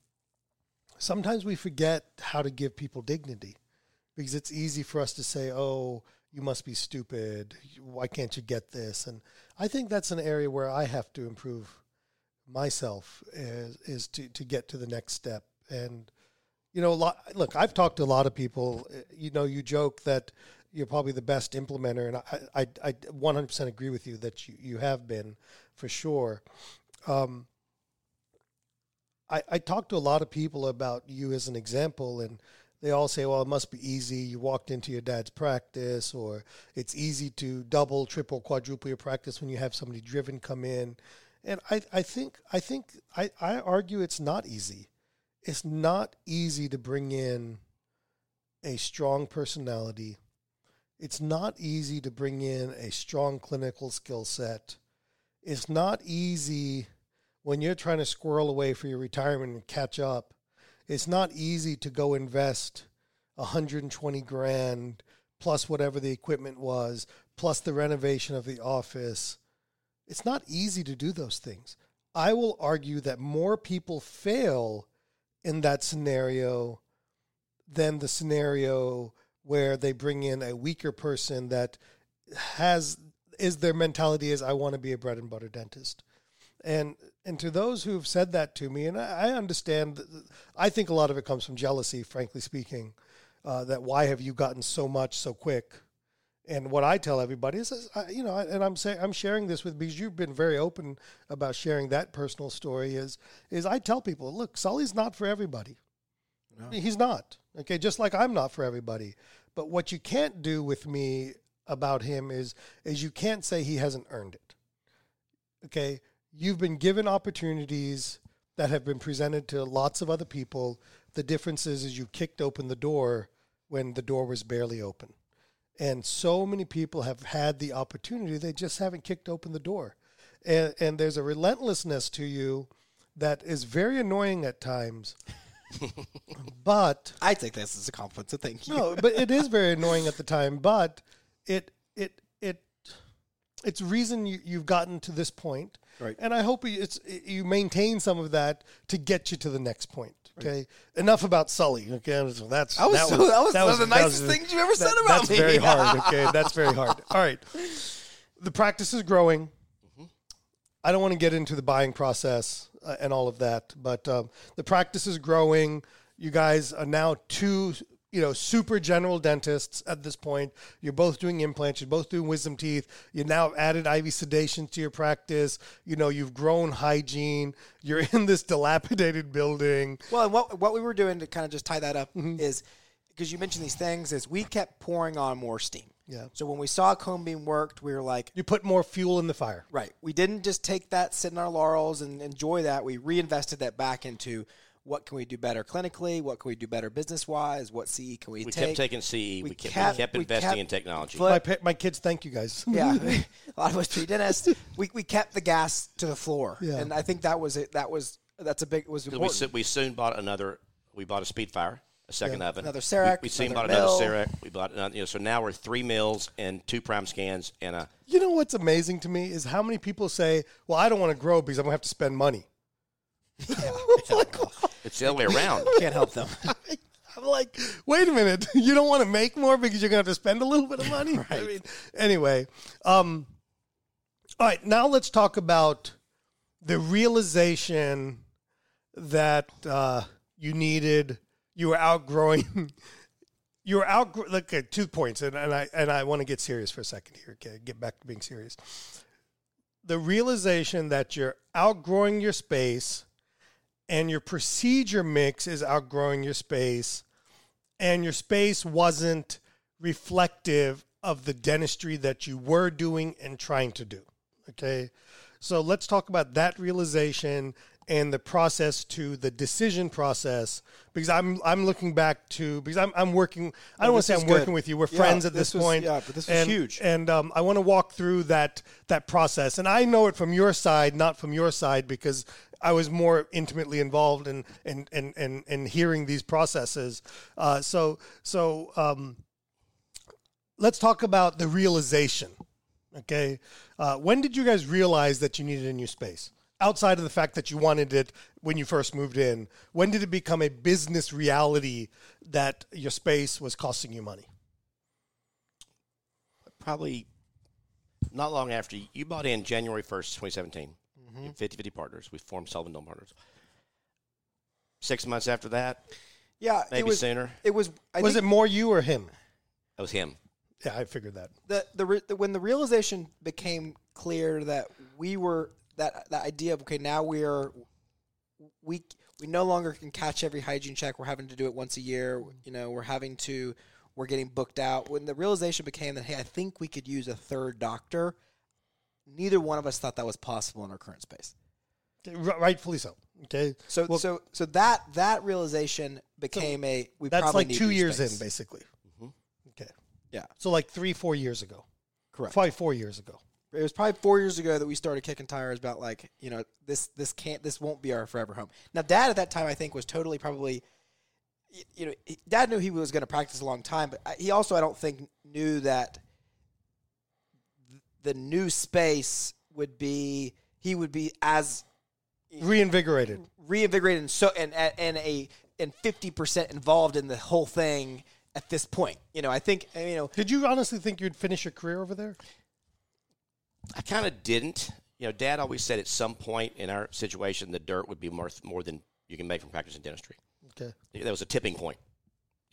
sometimes we forget how to give people dignity because it's easy for us to say, "Oh, you must be stupid. Why can't you get this?" And I think that's an area where I have to improve myself is is to to get to the next step. And you know, lot, look, I've talked to a lot of people. Uh, You know, you joke that you're probably the best implementer, and I I, I 100% agree with you that you you have been for sure. Um, I, I talked to a lot of people about you as an example, and they all say, well, it must be easy. You walked into your dad's practice, or it's easy to double, triple, quadruple your practice when you have somebody driven come in. And I, I think, I think, I, I argue it's not easy. It's not easy to bring in a strong personality. It's not easy to bring in a strong clinical skill set. It's not easy when you're trying to squirrel away for your retirement and catch up it's not easy to go invest 120 grand plus whatever the equipment was, plus the renovation of the office. It's not easy to do those things. I will argue that more people fail in that scenario than the scenario where they bring in a weaker person that has is their mentality is I want to be a bread and butter dentist. And and to those who've said that to me, and I, I understand, I think a lot of it comes from jealousy, frankly speaking. Uh, that why have you gotten so much so quick? And what I tell everybody is, you know, and I'm saying I'm sharing this with because you've been very open about sharing that personal story. Is is I tell people, look, Sully's not for everybody. No. He's not. Okay, just like I'm not for everybody. But what you can't do with me about him is is you can't say he hasn't earned it. Okay, you've been given opportunities that have been presented to lots of other people. The difference is, is you kicked open the door when the door was barely open. And so many people have had the opportunity, they just haven't kicked open the door. And, and there's a relentlessness to you that is very annoying at times. but I take this as a compliment, so thank you. No, but it is very annoying at the time. But it it it it's reason you, you've gotten to this point Right. And I hope it's you maintain some of that to get you to the next point. Okay. Right. Enough about Sully. Okay. So that's that was, that so, was, that was that one of the nicest things you've ever that, said about that's me. That's very hard. Okay. That's very hard. All right. The practice is growing. Mm-hmm. I don't want to get into the buying process uh, and all of that, but um, the practice is growing. You guys are now two you know, super general dentists at this point. You're both doing implants. You're both doing wisdom teeth. You now added IV sedation to your practice. You know, you've grown hygiene. You're in this dilapidated building. Well, and what what we were doing to kind of just tie that up mm-hmm. is because you mentioned these things is we kept pouring on more steam. Yeah. So when we saw cone beam worked, we were like, you put more fuel in the fire. Right. We didn't just take that, sit in our laurels, and enjoy that. We reinvested that back into what can we do better clinically? What can we do better business wise? What CE can we, we take? We kept taking CE. We, we kept, kept, we kept investing kept in technology. My, my kids, thank you guys. yeah, a lot of us three dentists. We, we kept the gas to the floor, yeah. and I think that was it. That was that's a big was important. We, we soon bought another. We bought a Speedfire, a second yeah. oven. Another CEREC. We, we soon bought mill. another CEREC. We bought another, you know. So now we're three mills and two Primescans and a. You know what's amazing to me is how many people say, "Well, I don't want to grow because I'm going to have to spend money." Yeah. like, it's the other way around. Can't help them. I'm like, wait a minute. You don't want to make more because you're going to have to spend a little bit of money? right. I mean, anyway. Um, all right. Now let's talk about the realization that uh, you needed, you were outgrowing. You were out. Look, okay, two points, and, and I and I want to get serious for a second here. Okay, get back to being serious. The realization that you're outgrowing your space, and your procedure mix is outgrowing your space, and your space wasn't reflective of the dentistry that you were doing and trying to do. Okay. So let's talk about that realization and the process to the decision process because I'm I'm looking back to because I'm I'm working I don't oh, want to say I'm good. working with you we're yeah, friends at this, this was, point yeah but this was huge and um, I want to walk through that that process and I know it from your side not from your side because I was more intimately involved in in in in, in hearing these processes. Uh, so so um, let's talk about the realization. Okay, uh, when did you guys realize that you needed a new space? Outside of the fact that you wanted it when you first moved in, when did it become a business reality that your space was costing you money? Probably not long after you bought in January 1st, 2017 mm-hmm. 50 partners. We formed Sullivan Dome Partners. Six months after that, yeah, maybe it was, sooner. It was. I was it more you or him? It was him. Yeah, I figured that. The, the the when the realization became clear that we were that that idea of okay now we are we we no longer can catch every hygiene check. We're having to do it once a year. You know, we're having to we're getting booked out. When the realization became that hey, I think we could use a third doctor. Neither one of us thought that was possible in our current space. Rightfully so. Okay, So Well, so so that that realization became a we that's like two years space. in, basically. Mm-hmm. Okay, Yeah, so like three, four years ago. correct. Probably four years ago. It was probably four years ago that we started kicking tires about like you know this this can't this won't be our forever home. Now, Dad at that time I think was totally probably you know Dad knew he was going to practice a long time, but he also I don't think knew that th- the new space would be he would be as Reinvigorated. reinvigorated and so and and a and fifty percent involved in the whole thing at this point. You know, I think you know Did you honestly think you'd finish your career over there? I kind of didn't. You know, Dad always said at some point in our situation, the dirt would be more, more than you can make from practicing dentistry. Okay. That was a tipping.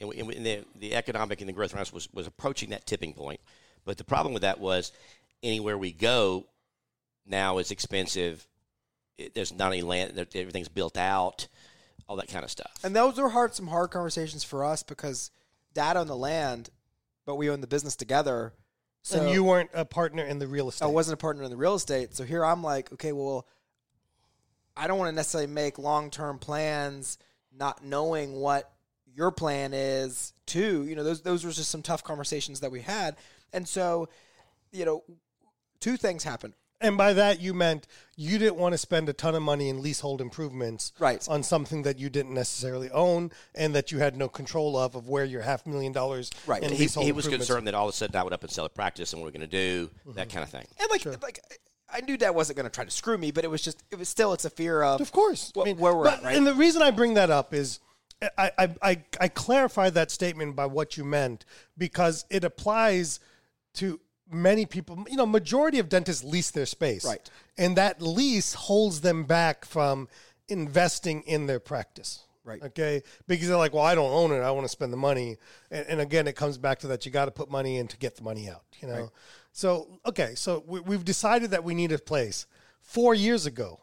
And, and we- and the, the economic and the growth around us was, was approaching that tipping point. But the problem with that was anywhere we go now is expensive. It, there's not any land, everything's built out, all that kind of stuff. And those were hard, some hard conversations for us because Dad owned the land, but we owned the business together. So and you weren't a partner in the real estate. I wasn't a partner in the real estate. So here I'm like, okay, well, I don't want to necessarily make long term plans, not knowing what your plan is. Too, you know, those those were just some tough conversations that we had, and so, you know, two things happened. And by that you meant you didn't want to spend a ton of money in leasehold improvements Right. on something that you didn't necessarily own and that you had no control of of where your half million dollars Right. in he, leasehold he was concerned that all of a sudden I would up and sell a practice and what we're going to do, that mm-hmm. kind of thing. And like, like I knew that wasn't going to try to screw me, but it was just, it was still, it's a fear of, Of course. wh- where we're but- at, right? And the reason I bring that up is I, I, I, I clarified that statement by what you meant because it applies to many people. You know, majority of dentists lease their space. Right. And that lease holds them back from investing in their practice. Right. Okay. Because they're like, well, I don't own it. I want to spend the money. And, and again, it comes back to that you got to put money in to get the money out, you know? So, okay. So we, we've decided that we need a place four years ago.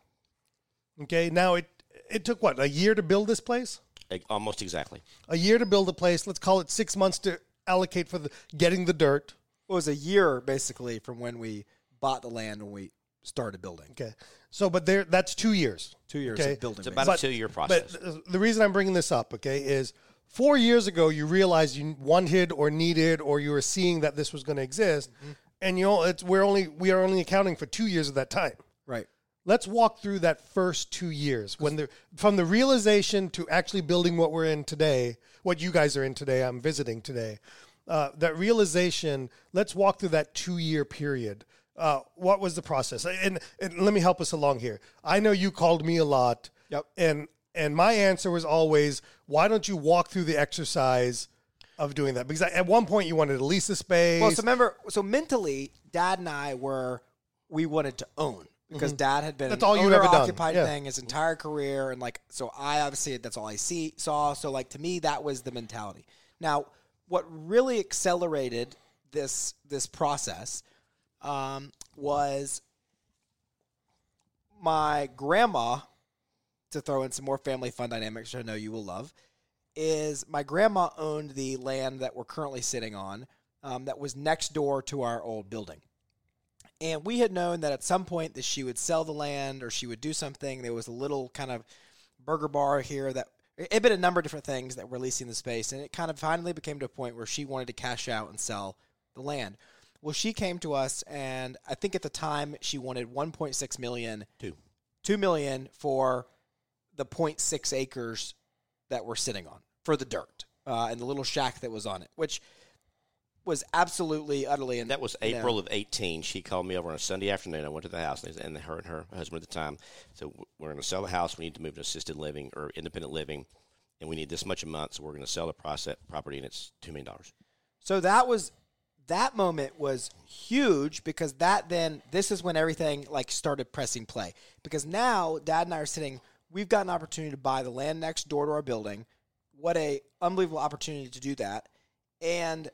Okay. Now it, it took what, a year to build this place? Like, almost exactly. A year to build a place. Let's call it six months to allocate for the getting the dirt. It was a year basically from when we bought the land when we started building. Okay. So, but there, that's two years. Two years Okay. of building. It's about But- a two year process. But the reason I'm bringing this up, okay, is four years ago you realized you wanted or needed or you were seeing that this was going to exist, Mm-hmm. and you know it's we're only we are only accounting for two years of that time. right. Let's walk through that first two years when the from the realization to actually building what we're in today, what you guys are in today. I'm visiting today. Uh, that realization. Let's walk through that two year period. Uh, what was the process? And, and let me help us along here. I know you called me a lot. Yep. And and my answer was always, why don't you walk through the exercise of doing that? Because at one point you wanted to lease a space. Well, so remember, so mentally, Dad and I were we wanted to own because Dad had been Mm-hmm. That's an all you'd ever done. owner-occupied Yeah. thing his entire career, and like so, I obviously that's all I see saw. So like to me, that was the mentality. Now, what really accelerated this this process um, was my grandma. To throw in some more family fun dynamics, which I know you will love, is my grandma owned the land that we're currently sitting on um, that was next door to our old building. And we had known that at some point that she would sell the land or she would do something. There was a little kind of burger bar here that it had been a number of different things that were leasing the space, and it kind of finally became to a point where she wanted to cash out and sell the land. Well, she came to us, and I think at the time she wanted 1.6 million, Two. two million for the 0.6 acres that we're sitting on for the dirt uh, and the little shack that was on it, which was absolutely utterly. And that was you know, April of 18. She called me over on a Sunday afternoon. I went to the house, and her and her husband at the time. So we're going to sell the house. We need to move to assisted living or independent living, and we need this much a month. So we're going to sell the process, property, and it's $2 million. So that was that moment was huge because that then this is when everything like started pressing play because now dad and I are sitting we've got an opportunity to buy the land next door to our building what a unbelievable opportunity to do that and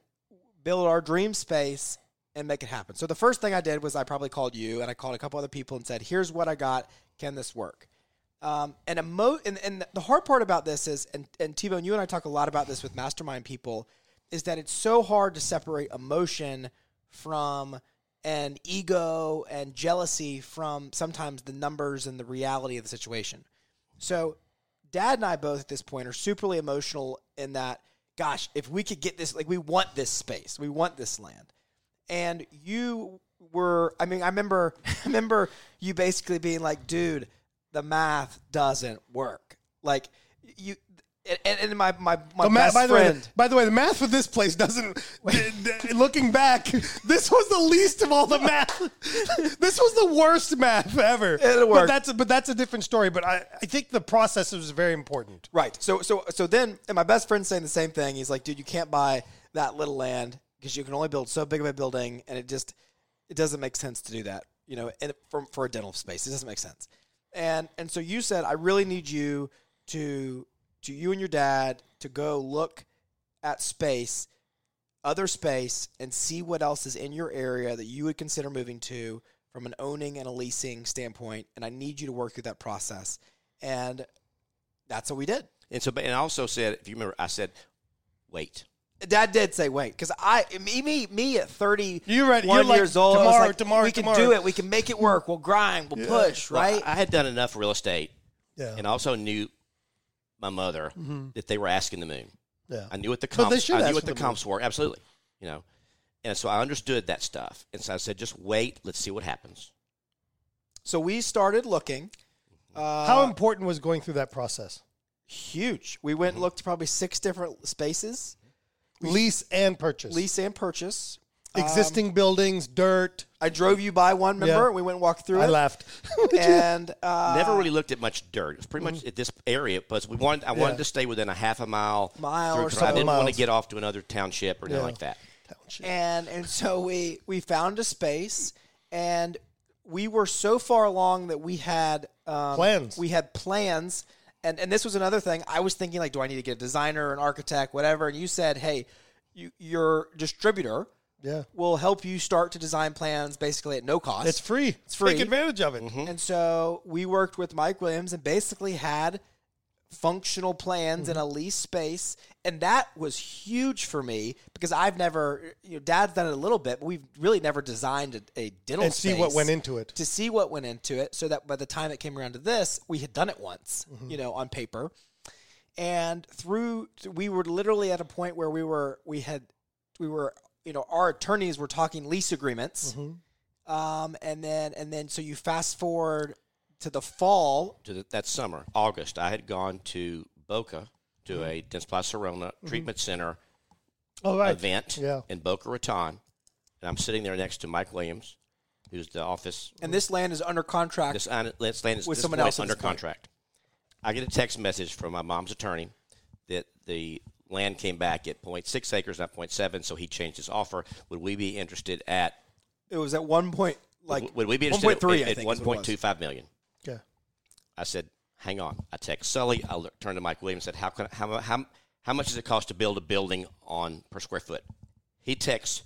build our dream space and make it happen. So the first thing I did was I probably called you and I called a couple other people and said here's what I got. Can this work? Um, and emo- and, and the hard part about this is, and, and T-Bone, you and I talk a lot about this with mastermind people, is that it's so hard to separate emotion from and ego and jealousy from sometimes the numbers and the reality of the situation. So, Dad and I both at this point are superly emotional in that, gosh, if we could get this, like we want this space, we want this land, and you were, I mean, I remember, I remember you basically being like, dude, the math doesn't work. Like you, and, and my my my ma- best by the friend. way, by the way, the math for this place doesn't. d- d- looking back, this was the least of all the math. this was the worst math ever. It'll But that's a, but that's a different story. But I, I think the process was very important. Right. So so so then and my best friend's saying the same thing. He's like, dude, you can't buy that little land because you can only build so big of a building, and it just it doesn't make sense to do that. You know, and for for a dental space, it doesn't make sense. And and so you said, I really need you to to you and your dad to go look at space, other space, and see what else is in your area that you would consider moving to from an owning and a leasing standpoint. And I need you to work through that process. And that's what we did. And so, and I also said, if you remember, I said, wait. Dad did say wait because I me me me at thirty You're right. one You're like, years old. Tomorrow, like, tomorrow, we can tomorrow. do it. We can make it work. We'll grind. We'll push. Right. I, I had done enough real estate, Yeah. and also knew my mother mm-hmm. that they were asking the moon. yeah. I knew what the comps. I knew what the the comps were. Absolutely, you know, and so I understood that stuff, and so I said, just wait. Let's see what happens. so we started looking. Mm-hmm. Uh, How important was going through that process? huge? We went and mm-hmm. looked probably six different spaces, Lease and purchase. lease and purchase. Existing buildings, dirt. I drove you by one. Remember? Yeah. We went and walked through I it. laughed. and uh, Never really looked at much dirt. It was pretty much at this area, but we wanted. I Mm-hmm. Yeah. wanted to stay within a half a mile. Mile through, or 'cause so. I didn't want to Miles. get off to another township or anything Yeah. like that. Township. and and so we we found a space and we were so far along that we had um, Plans. we had plans and and this was another thing i was thinking like do i need to get a designer an architect whatever and you said hey you, your distributor Yeah. will help you start to design plans basically at no cost It's free. It's free. Take advantage of it. and so we worked with Mike Williams and basically had functional plans in a Mm-hmm. lease space. And that was huge for me because I've never, you know, dad's done it a little bit, but we've really never designed a, a dental And see what went into it. To see what went into it so that by the time it came around to this, we had done it once, Mm-hmm. you know, on paper. And through, we were literally at a point where we were, we had, we were, you know, our attorneys were talking lease agreements. Mm-hmm. Um, and then and then so you fast forward to the fall. to the, that summer, August, I had gone to Boca to Mm-hmm. a Dentsply Sirona treatment center All right. event Yeah. in Boca Raton, and I'm sitting there next to Mike Williams, who's the office. And this land is under contract. This, this land is With this someone else under this point. contract. I get a text message from my mom's attorney that the land came back at 0.6 acres, not 0.7, so he changed his offer. Would we be interested at it was at one point like would we be interested point three. at, at think is what it was. 1.25 million? Yeah. I said, "Hang on." I text Sully. I look- turned to Mike Williams. and Said, "How can how how how much does it cost to build a building on per square foot?" He texts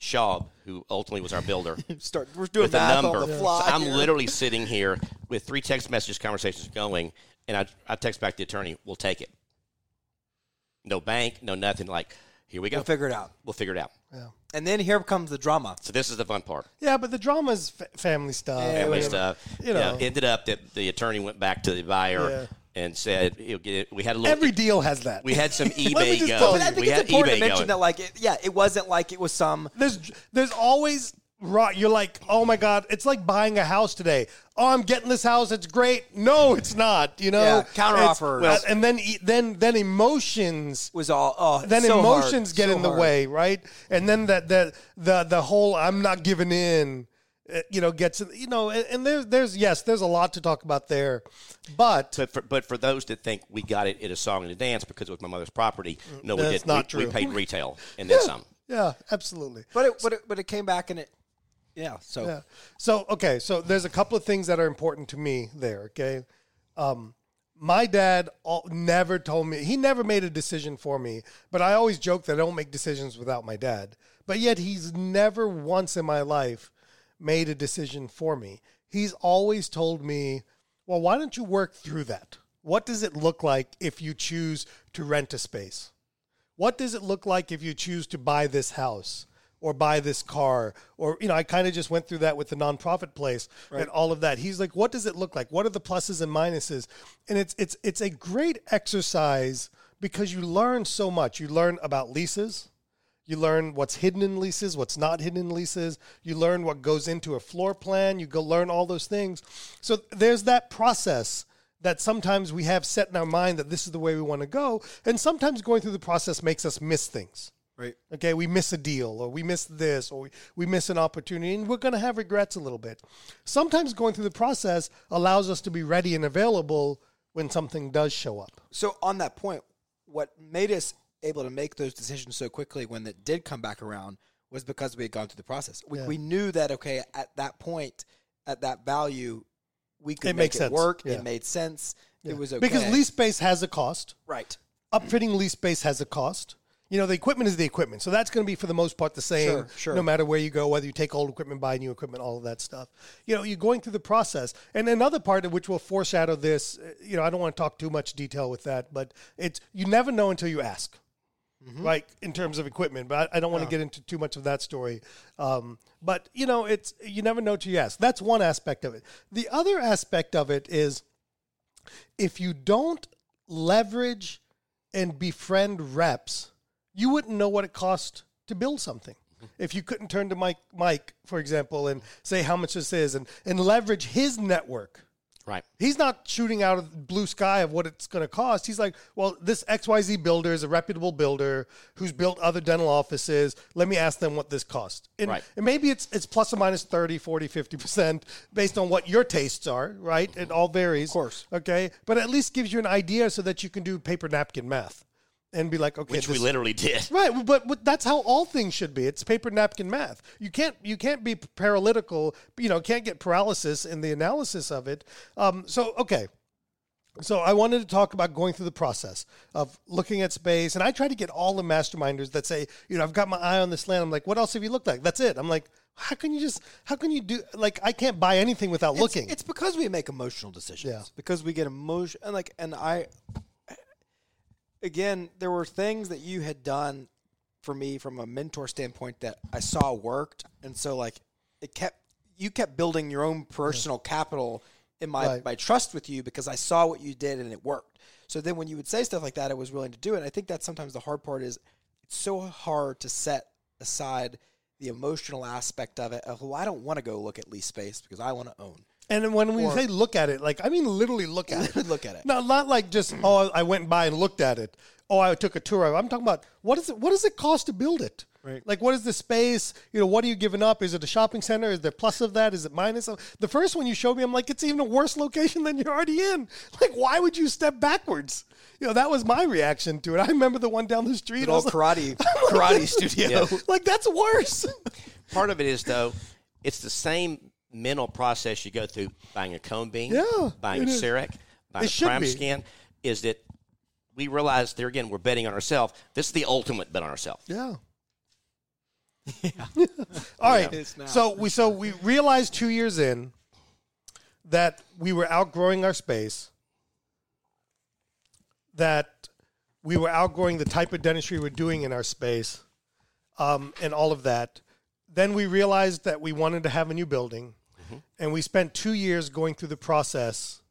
Schaub, who ultimately was our builder, Start. We're doing with a math number. on the fly. So I'm literally sitting here with three text messages, conversations going, and I I text back the attorney, "We'll take it." No bank, no nothing. Like, here we go. We'll figure it out. We'll figure it out. Yeah. And then here comes the drama. So this is the fun part. Yeah, but the drama's fa- family stuff. Yeah, family stuff. you You know, know. ended up that the attorney went back to the buyer Yeah. and said, get, "We had a little. Every deal has that. we had some me eBay just going. tell But I think we it's important to mention going. that like it, yeah, it wasn't like it was some there's there's always right. You're like, oh my god, it's like buying a house today. Oh, I'm getting this house. It's great. No, it's not. You know, Yeah, counteroffer. It's- and then e- then then emotions. was all oh Then so hard, emotions get so in the hard. way, right? And then that the the the whole I'm not giving in, uh, you know, gets you know. And, and there's there's yes, there's a lot to talk about there, but But for, but for those that think we got it in a song and a dance because it was my mother's property, no, we didn't. not we, we paid retail and then some. yeah, absolutely. But it but it but it came back and it yeah so Yeah. So okay, so there's a couple of things that are important to me there. Okay, um, my dad all, never told me he never made a decision for me, but I always joke that I don't make decisions without my dad. But yet he's never once in my life made a decision for me. He's always told me well, why don't you work through that? What does it look like if you choose to rent a space? What does it look like if you choose to buy this house or buy this car? Or, you know, I kind of just went through that with the nonprofit place and all of that. He's like, what does it look like? What are the pluses and minuses? And it's it's it's a great exercise because you learn so much. You learn about leases. You learn what's hidden in leases, what's not hidden in leases. You learn what goes into a floor plan. You go learn all those things. So there's that process that sometimes we have set in our mind that this is the way we want to go. And sometimes going through the process makes us miss things. Right. Okay, we miss a deal or we miss this or we, we miss an opportunity and we're going to have regrets a little bit. Sometimes going through the process allows us to be ready and available when something does show up. So on that point, what made us able to make those decisions so quickly when it did come back around was because we had gone through the process. We, Yeah. we knew that okay, at that point, at that value, we could It make it sense. work. Yeah. It made sense. It was okay Because lease space has a cost. right. upfitting lease space has a cost. You know, the equipment is the equipment. So that's going to be for the most part the same Sure, sure. no matter where you go, whether you take old equipment, buy new equipment, all of that stuff. You know, you're going through the process. And another part of which will foreshadow this, uh, you know, I don't want to talk too much detail with that, but it's you never know until you ask. Right in terms of equipment, but I, I don't want to get into too much of that story. Um, but you know, it's you never know till you ask. That's one aspect of it. The other aspect of it is if you don't leverage and befriend reps, you wouldn't know what it costs to build something. If you couldn't turn to Mike, Mike, for example, and say how much this is, and, and leverage his network, Right. he's not shooting out of the blue sky of what it's going to cost. He's like, well, this XYZ builder is a reputable builder who's built other dental offices. Let me ask them what this costs. And, Right. and maybe it's it's plus or minus 30, 40, 50% based on what your tastes are, right? It all varies. Of course. Okay. But at least gives you an idea so that you can do paper napkin math and be like, okay, Which we literally did. Right, but, but that's how all things should be. It's paper napkin math. You can't you can't be paralytical. You know, can't get paralysis in the analysis of it. Um, so okay, so I wanted to talk about going through the process of looking at space, and I try to get all the masterminders that say, you know, I've got my eye on this land. I'm like, what else have you looked like? That's it. I'm like, how can you just how can you do like I can't buy anything without It's- looking. It's because we make emotional decisions. Yeah. Because we get emotion and like and I again, there were things that you had done for me from a mentor standpoint that I saw worked. And so like it kept you kept building your own personal capital in my Right. my trust with you because I saw what you did and it worked. So then when you would say stuff like that, I was willing to do it. And I think that's sometimes the hard part is it's so hard to set aside the emotional aspect of it. Of, well, I don't want to go look at lease space because I want to own. And then when we or- say look at it, like I mean literally look at it. look at it. No, not like just oh, I went by and looked at it. Oh, I took a tour. of. I'm talking about what is it? What does it cost to build it? Right. Like, what is the space? You know, what are you giving up? Is it a shopping center? Is there plus of that? Is it minus? Of? The first one you showed me, I'm like, it's even a worse location than you're already in. Like, why would you step backwards? You know, that was my reaction to it. I remember the one down the street. An I old was like, karate karate studio. Yeah. like, that's worse. Part of it is though, it's the same mental process you go through buying a cone beam, Yeah, buying a is. CEREC, buying It a should prime be. scan, is that we realize there again we're betting on ourselves. This is the ultimate bet on ourselves. Yeah. yeah. All right. It's now. So we so we realized two years in that we were outgrowing our space. That we were outgrowing the type of dentistry we're doing in our space, um, and all of that. Then we realized that we wanted to have a new building, and we spent two years going through the process.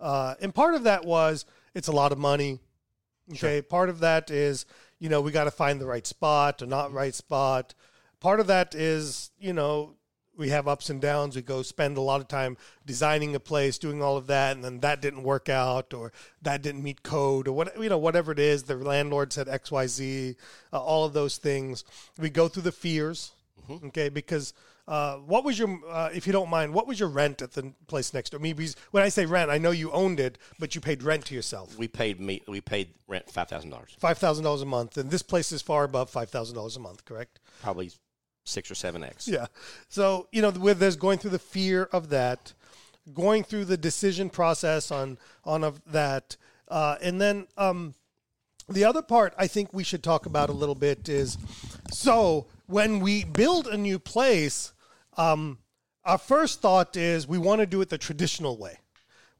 Uh, and part of that was it's a lot of money. Okay. Part of that is, you know, we got to find the right spot or not right spot. Part of that is, you know, we have ups and downs. We go spend a lot of time designing a place, doing all of that, and then that didn't work out, or that didn't meet code, or what you know, whatever it is. The landlord said X, Y, Z. Uh, all of those things. We go through the fears, okay? Because uh, what was your, uh, if you don't mind, what was your rent at the place next door? I mean, because when I say rent, I know you owned it, but you paid rent to yourself. We paid me. We paid rent five thousand dollars, Five thousand dollars a month, and this place is far above five thousand dollars a month. Correct? probably six or seven x. Yeah. So you know, with there's going through the fear of that, going through the decision process on on of that, uh, and then um, the other part I think we should talk about a little bit is so when we build a new place, um, our first thought is we want to do it the traditional way.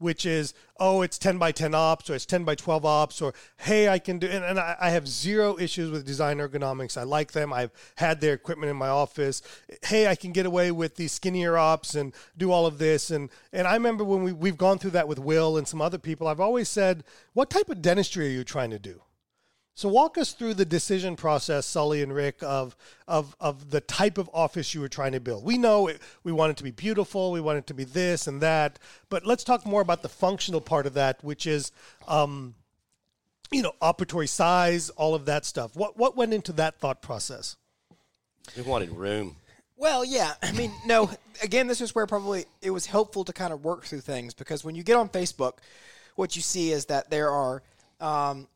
which is oh it's 10 by 10 ops or it's 10 by 12 ops or hey i can do and, and I, I have zero issues with design ergonomics. I like them. I've had their equipment in my office. Hey i can get away with these skinnier ops and do all of this. And and i remember when we, we've gone through that with will and some other people i've always said what type of dentistry are you trying to do so walk us through the decision process, Sully and Rick, of of of the type of office you were trying to build. We know it, we want it to be beautiful, we want it to be this and that, but let's talk more about the functional part of that, which is, um, you know, operatory size, all of that stuff. What what went into that thought process? We wanted room. Well, yeah. I mean, no. Again, this is where probably it was helpful to kind of work through things because when you get on Facebook, what you see is that there are um,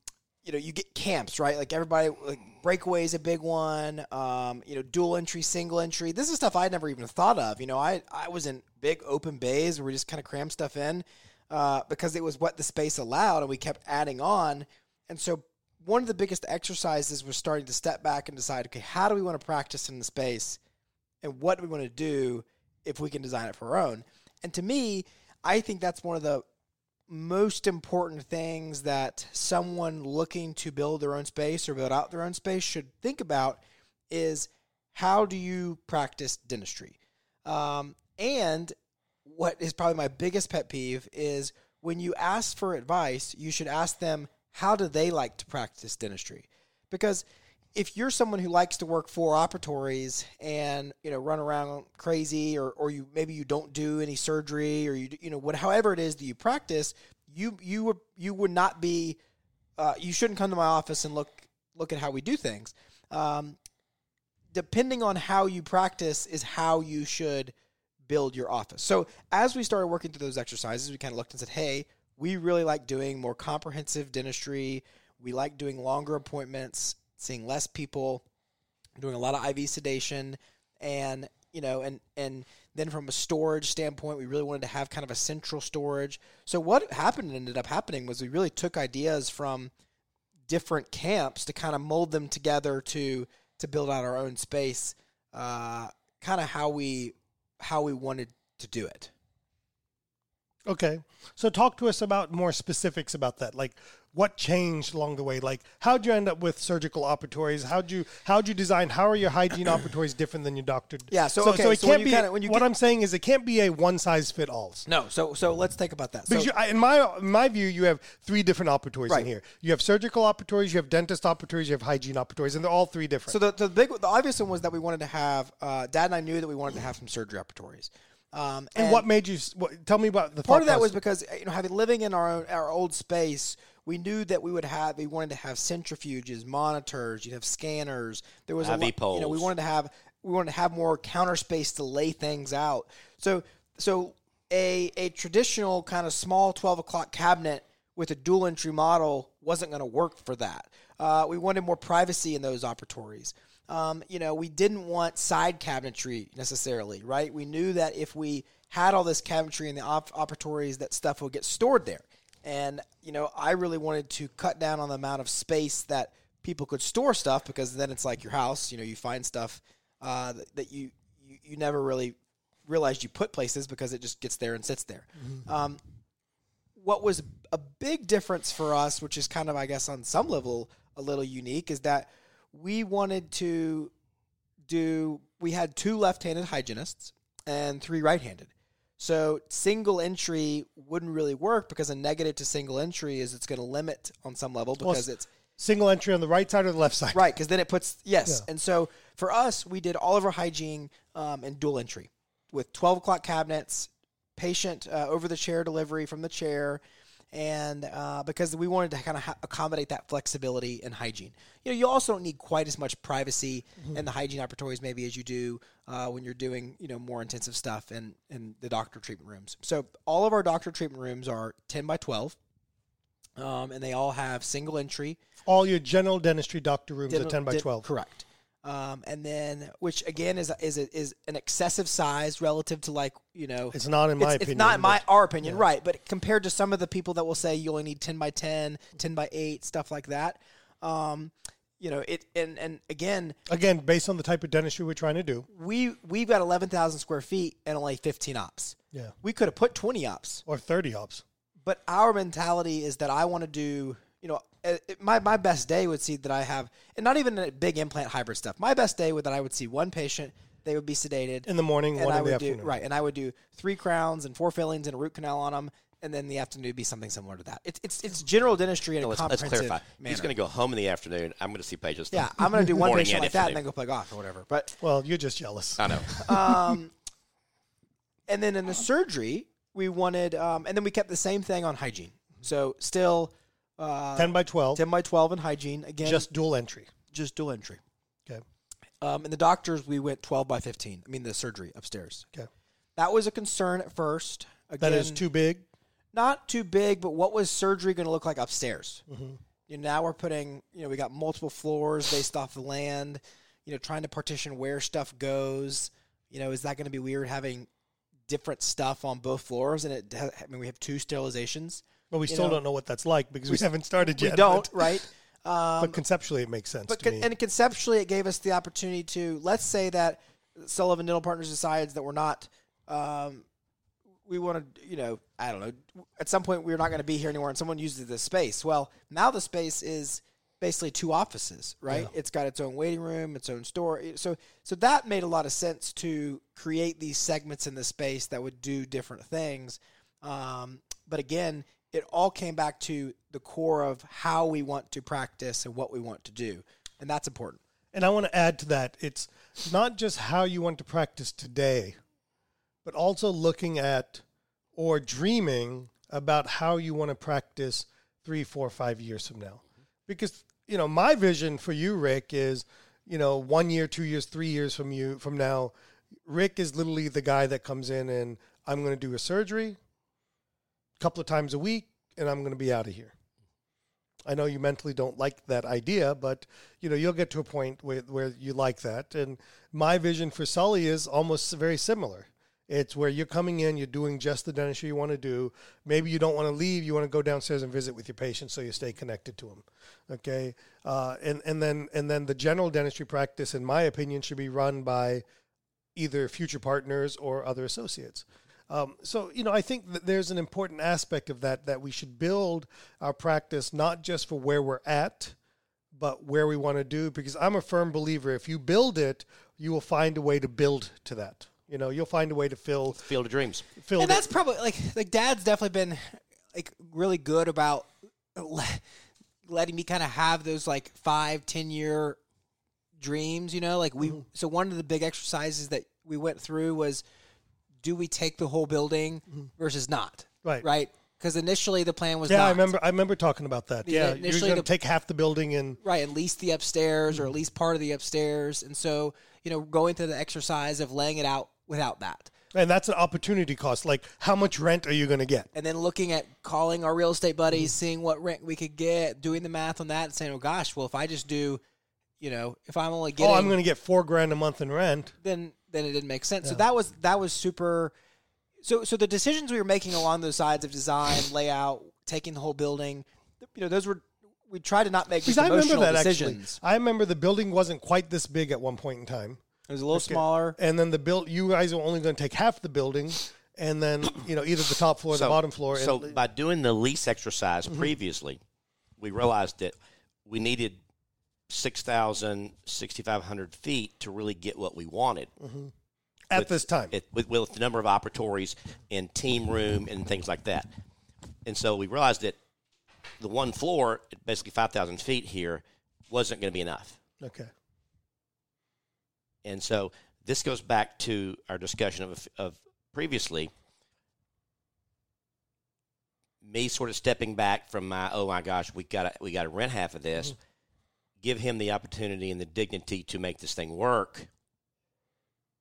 you know, you get camps, right? Like everybody, like breakaway is a big one. Um, you know, dual entry, single entry. This is stuff I'd never even thought of. You know, I I was in big open bays where we just kind of crammed stuff in uh, because it was what the space allowed, and we kept adding on. And so, one of the biggest exercises was starting to step back and decide, okay, how do we want to practice in the space, and what do we want to do if we can design it for our own? And to me, I think that's one of the most important things that someone looking to build their own space or build out their own space should think about is how do you practice dentistry? Um, and what is probably my biggest pet peeve is when you ask for advice, you should ask them how do they like to practice dentistry? Because if you're someone who likes to work four operatories and you know run around crazy or, or you maybe you don't do any surgery or you you know what however it is that you practice you you would you would not be uh, you shouldn't come to my office and look look at how we do things. Um, depending on how you practice is how you should build your office. So as we started working through those exercises we kind of looked and said hey we really like doing more comprehensive dentistry. We like doing longer appointments seeing less people, doing a lot of IV sedation, and you know, and and then from a storage standpoint, we really wanted to have kind of a central storage. So what happened ended up happening was we really took ideas from different camps to kind of mold them together to to build out our own space, uh, kind of how we how we wanted to do it. Okay. So talk to us about more specifics about that. Like what changed along the way? Like how'd you end up with surgical operatories? How'd you how'd you design how are your hygiene operatories different than your doctor? Yeah, so, okay, it so can't be kinda- when you what get- I'm saying is it can't be a one size fit alls. No, so so let's think about that. So, Because you, in my in my view, you have three different operatories Right. in here. You have surgical operatories, you have dentist operatories, you have hygiene operatories, and they're all three different. So the, the big, the obvious one was that we wanted to have. Uh, Dad and I knew that we wanted to have some surgery operatories. Um, and, what made you? What, tell me about the part of that was because you know having living in our own, our old space, we knew that we would have. We wanted to have centrifuges, monitors. You'd have scanners. There was a IV lot, you know we wanted to have we wanted to have more counter space to lay things out. So so a a traditional kind of small twelve o'clock cabinet with a dual entry model wasn't going to work for that. Uh, we wanted more privacy in those operatories. Um, you know, we didn't want side cabinetry necessarily, right? We knew that if we had all this cabinetry in the op- operatories, that stuff would get stored there. And you know, I really wanted to cut down on the amount of space that people could store stuff because then it's like your house. You know, you find stuff uh, that, that you, you you never really realized you put places because it just gets there and sits there. Um, what was a big difference for us, which is kind of, I guess, on some level a little unique, is that we wanted to do, we had two left handed hygienists and three right handed. So single entry wouldn't really work because a negative to single entry is it's going to limit on some level Well, because it's single entry on the right side or the left side. Right, because then it puts yes. Yeah. And so for us, we did all of our hygiene um, in dual entry with twelve o'clock cabinets, patient uh, over the chair delivery from the chair, and uh, because we wanted to kind of ha- accommodate that flexibility and hygiene. You know, you also don't need quite as much privacy in the hygiene operatories maybe as you do uh, when you're doing you know more intensive stuff in in the doctor treatment rooms. So all of our doctor treatment rooms are ten by twelve. Um, and they all have single entry, All your general dentistry doctor rooms are ten by den- twelve. Correct. Um, and then, which again is is is an excessive size relative to like you know, It's not in my it's, opinion. It's not in my our opinion, right? But compared to some of the people that will say you only need ten by 10, 10 by eight, stuff like that. Um, you know, it and and again, Again, based on the type of dentistry we're trying to do. we we've got eleven thousand square feet and only fifteen ops. Yeah. We could have put twenty ops. Or thirty ops. but our mentality is that I want to do, you know, my my best day would see that I have, and not even a big implant hybrid stuff. My best day would that I would see one patient, they would be sedated In the morning, and one I in the would do afternoon. right, and I would do three crowns and four fillings and a root canal on them, and then the afternoon would be something similar to that. It's it's it's general dentistry in a let's, let's clarify. manner. He's going to go home in the afternoon. I'm going to see patients. the yeah, I'm going to do one morning patient and like that and then go play golf or whatever. But Well, you're just jealous. I know. um, and then in the surgery, we wanted, um, and then we kept the same thing on hygiene. So still uh, 10 by 12, 10 by 12 in hygiene. Again, just dual entry. just dual entry. Okay. Um, and the doctors, we went 12 by 15. I mean, the surgery upstairs. Okay. That was a concern at first. Again, That is too big. not too big, but what was surgery going to look like upstairs? Mhm. You know, now we're putting, you know, we got multiple floors based off the land, you know, trying to partition where stuff goes. You know, is that going to be weird having different stuff on both floors? And it, I mean, we have two sterilizations. But we still know, don't know what that's like because we, haven't started We yet. don't, But, right? Um, but conceptually, it makes sense but to con- and conceptually, it gave us the opportunity to let's say that Sullivan Dental Partners decides that we're not, um, we want to, you know, I don't know. At some point, we're not going to be here anymore, and someone uses this space. Well, now the space is basically two offices, right? It's got its own waiting room, its own store. So, so that made a lot of sense to create these segments in the space that would do different things. Um, but again, it all came back to the core of how we want to practice and what we want to do, and that's important. And I want to add to that it's not just how you want to practice today, but also looking at or dreaming about how you want to practice three, four, five years from now. Because, you know, my vision for you, Rick, is, you know, one year, two years, three years from you from now, Rick is literally the guy that comes in and I'm going to do a surgery couple of times a week and I'm going to be out of here. I know you mentally don't like that idea, but you know you'll get to a point where, where you like that. And my vision for Sully is almost very similar. It's where you're coming in, you're doing just the dentistry you want to do. Maybe you don't want to leave, you want to go downstairs and visit with your patients, so you stay connected to them. Okay, uh, and and then and then the general dentistry practice, in my opinion, should be run by either future partners or other associates. Um, so, you know, I think that there's an important aspect of that that we should build our practice not just for where we're at, but where we want to do. Because I'm a firm believer if you build it, you will find a way to build to that. You know, you'll find a way to fill Field of Dreams. fill. and the- that's probably like like dad's definitely been like really good about le- letting me kind of have those like five ten year dreams you know like we so one of the big exercises that we went through was do we take the whole building mm-hmm. versus not Right. right because initially the plan was yeah, not. I remember. I remember talking about that. Yeah, Yeah, you're going to take half the building and right at least the upstairs or at mm-hmm. least part of the upstairs and so you know going through the exercise of laying it out without that and that's an opportunity cost. Like, how much rent are you going to get? and then looking at calling our real estate buddies, mm-hmm. seeing what rent we could get, doing the math on that, and saying, "Oh gosh, well if I just do, you know, if I'm only getting, oh, I'm going to get four grand a month in rent. then then it didn't make sense." So that was that was super. So so the decisions we were making along those sides of design, layout, taking the whole building, you know, those were we tried to not make Because just I remember emotional that decisions. actually. I remember the building wasn't quite this big at one point in time. It was a little smaller. and then the build you guys are only going to take half the building and then you know either the top floor or the bottom floor So and, by doing the lease exercise mm-hmm. previously, we realized that we needed 6,000, 6,500 feet to really get what we wanted. Mm-hmm. at with- this time it, with, with the number of operatories and team room and things like that. And so we realized that the one floor, basically 5,000 feet here, wasn't going to be enough. okay And so this goes back to our discussion of, of previously. Me sort of stepping back from my oh my gosh we got to we got to rent half of this, mm-hmm. Give him the opportunity and the dignity to make this thing work,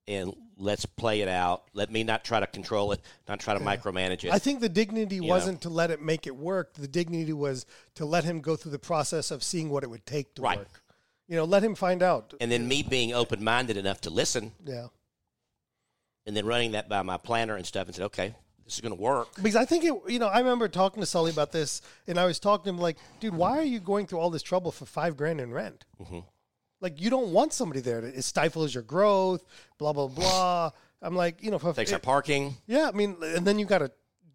and let's play it out. Let me not try to control it, not try to micromanage it. i think the dignity know. wasn't to let it make it work the dignity was to let him go through the process of seeing what it would take to Right. work you know let him find out and then me being open minded enough to listen, yeah and then running that by my planner and stuff, and said, okay, this is going to work. because I think it, you know, I remember talking to Sully about this, and I was talking to him like, dude, why are you going through all this trouble for five grand in rent? Mm-hmm. Like, you don't want somebody there. It stifles your growth, blah blah blah. I'm like, you know, for, Takes our parking. yeah, I mean, and then you got to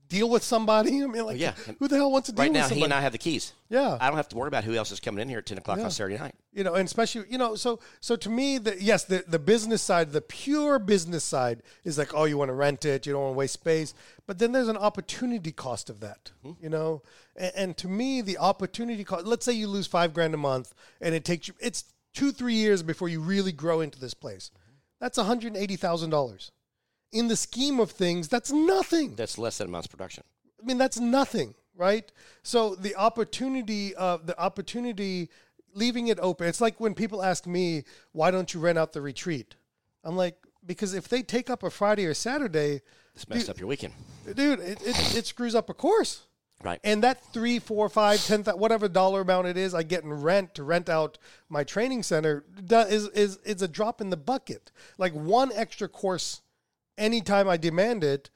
deal with somebody. I mean, like, oh, yeah. who the hell wants to deal with. Right with now, somebody? he and I have the keys. Yeah. I don't have to worry about who else is coming in here at ten o'clock on Saturday night. you know, and especially you know, so so to me, the yes, the the business side, the pure business side is like, oh, you want to rent it, you don't want to waste space, but then there's an opportunity cost of that, mm-hmm. you know, and, and to me, the opportunity cost. Let's say you lose five grand a month, and it takes you, it's two three years before you really grow into this place. Mm-hmm. That's one hundred eighty thousand dollars. In the scheme of things, that's nothing. That's less than a month's production. I mean, that's nothing, right? So the opportunity of the opportunity leaving it open. It's like when people ask me, "Why don't you rent out the retreat?" I'm like, because if they take up a Friday or Saturday, It's messed up your weekend. dude, it, it, it screws up a course. Right. And that three, four, five, ten, thou- whatever dollar amount it is, I get in rent to rent out my training center is is is a drop in the bucket. Like one extra course, anytime I demand it,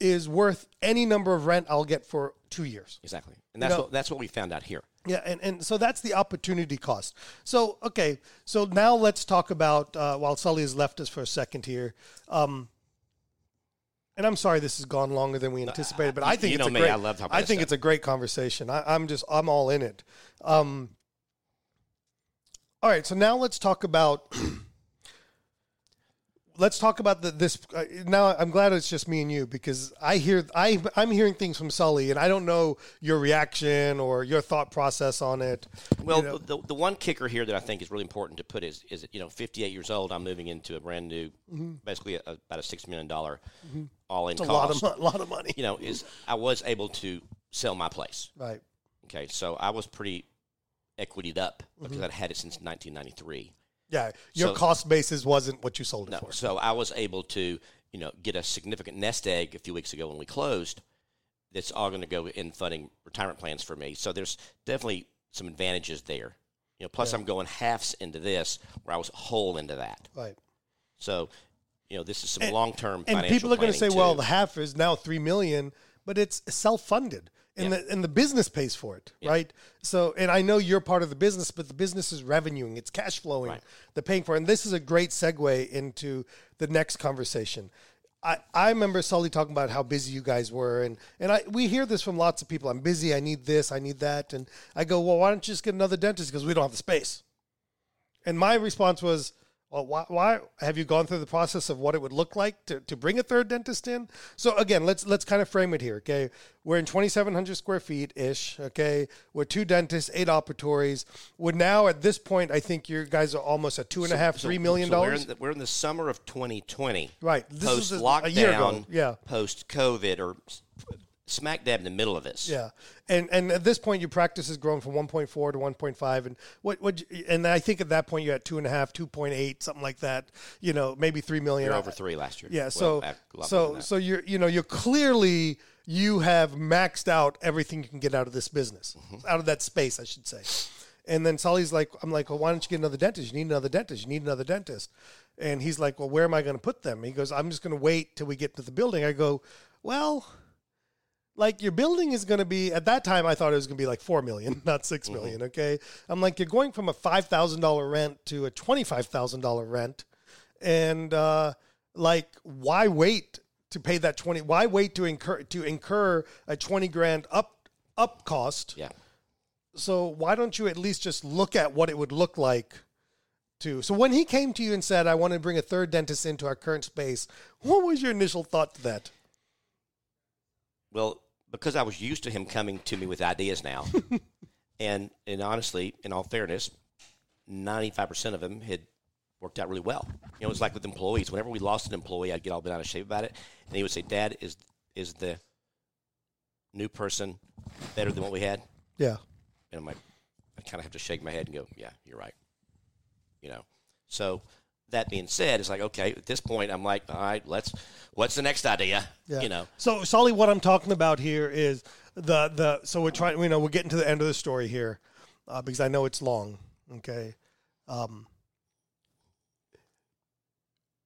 is worth any number of rent I'll get for two years. exactly. And that's know- what that's what we found out here. Yeah, and, and so that's the opportunity cost. So okay, so now let's talk about uh, while Sully has left us for a second here. Um, and I'm sorry this has gone longer than we anticipated, but I think you it's know a me, great. I love I think this it's a great conversation. I, I'm just I'm all in it. Um, all right, so now let's talk about. let's talk about the, this uh, now. I'm glad it's just me and you because I hear I I'm hearing things from Sully, and I don't know your reaction or your thought process on it. Well, You know, the, the one kicker here that I think is really important to put is, is you know, 58 years old, I'm moving into a brand new, basically a, about a $6 million all in Mm-hmm. a lot of mo- lot of money, you know, is I was able to sell my place. right? Okay, so I was pretty equitied up because Mm-hmm. I'd had it since 1993. Yeah, your So- cost basis wasn't what you sold it No, for. so I was able to, you know, get a significant nest egg a few weeks ago when we closed. That's all going to go in funding retirement plans for me. So there's definitely some advantages there. You know, plus I'm going halves into this where I was whole into that. Right. So, you know, this is some long term And people are going to say, planning, well, the half is now three million, but it's self funded. And, Yeah. the, and the business pays for it, right? So, and I know you're part of the business, but the business is revenuing, it's cash flowing, Right. the paying for. it. And this is a great segue into the next conversation. I, I remember Sully talking about how busy you guys were, and, and I we hear this from lots of people. I'm busy. I need this. I need that. And I go, well, why don't you just get another dentist because we don't have the space? And my response was, well, why, why have you gone through the process of what it would look like to, to bring a third dentist in? So again, let's let's kind of frame it here. Okay, we're in 2,700 square feet ish. Okay, we're two dentists, eight operatories. We're now at this point. I think you guys are almost at two and a half, So- three million so we're dollars. in, the, we're in the summer of 2020. Right. This Post lockdown. a year ago. Yeah. Post COVID or smack dab in the middle of this. Yeah, and and at this point, your practice has grown from 1.4 to 1.5, and what what and I think at that point you're at two and a half, 2.8, something like that. You know, maybe three million. You're over three last year. Yeah, Well, so so so you're you know you're clearly you have maxed out everything you can get out of this business, Mm-hmm. out of that space, I should say. And then Sully's like, I'm like, well, why don't you get another dentist? You need another dentist. You need another dentist. And he's like, well, where am I going to put them? He goes, I'm just going to wait till we get to the building. I go, well, like your building is going to be at that time I thought it was going to be like 4 million, not 6 million, okay? I'm like you're going from a $5,000 rent to a $25,000 rent and uh like why wait to pay that 20 why wait to incur to incur a 20 grand up up cost? yeah. So why don't you at least just look at what it would look like to So when he came to you and said I want to bring a third dentist into our current space, what was your initial thought to that? Well, because I was used to him coming to me with ideas now, and and honestly, in all fairness, ninety five percent of them had worked out really well. You know, it's like with employees. Whenever we lost an employee, I'd get all bent out of shape about it, and he would say, "Dad, is is the new person better than what we had?" Yeah. And I'm like, I kind of have to shake my head and go, "Yeah, you're right." You know, so. That being said, it's like okay. At this point, I'm like, all right, let's. What's the next idea? Yeah. You know, So, Sully, what I'm talking about here is the the. So we're trying. You know, we're getting to the end of the story here, uh, because I know it's long. Okay. Um,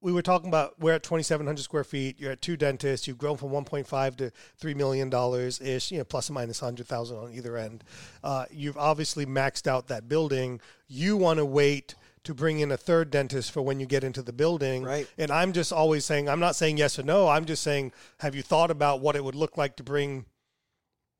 we were talking about we're at 2,700 square feet. You're at two dentists. You've grown from 1.5 to three million dollars ish. You know, plus or minus 100,000 on either end. Uh, you've obviously maxed out that building. You want to wait to bring in a third dentist for when you get into the building. Right. And I'm just always saying, I'm not saying yes or no. I'm just saying, have you thought about what it would look like to bring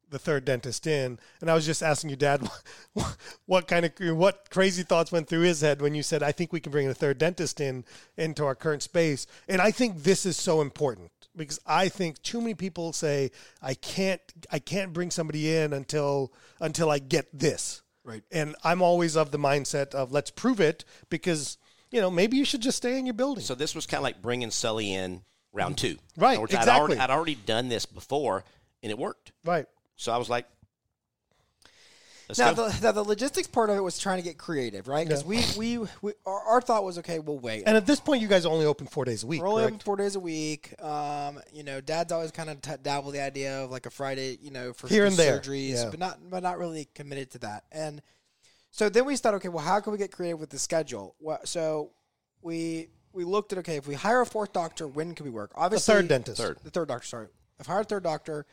the third dentist in? And I was just asking you, Dad, what kind of what crazy thoughts went through his head when you said, I think we can bring a third dentist in into our current space. And I think this is so important because I think too many people say, I can't I can't bring somebody in until until I get this. Right. And I'm always of the mindset of let's prove it because you know maybe you should just stay in your building. So this was kind of like bringing Sully in round two. Right, words, I'd exactly. already, I'd already done this before, and it worked. right. So I was like, let's Now go. the, now, the logistics part of it was trying to get creative, right? Because we, we, we our, our thought was, okay, we'll wait. And at this point, you guys only open four days a week. We're only open four days a week. Um, you know, Dad's always kind of t- dabbled the idea of like a Friday, you know, for Here and there, surgeries, yeah. but not but not really committed to that. And so then we thought, okay, well, how can we get creative with the schedule? So we we looked at okay, if we hire a fourth doctor, when can we work? Obviously, The third dentist. Third. the third doctor. Sorry, if I hire a third doctor,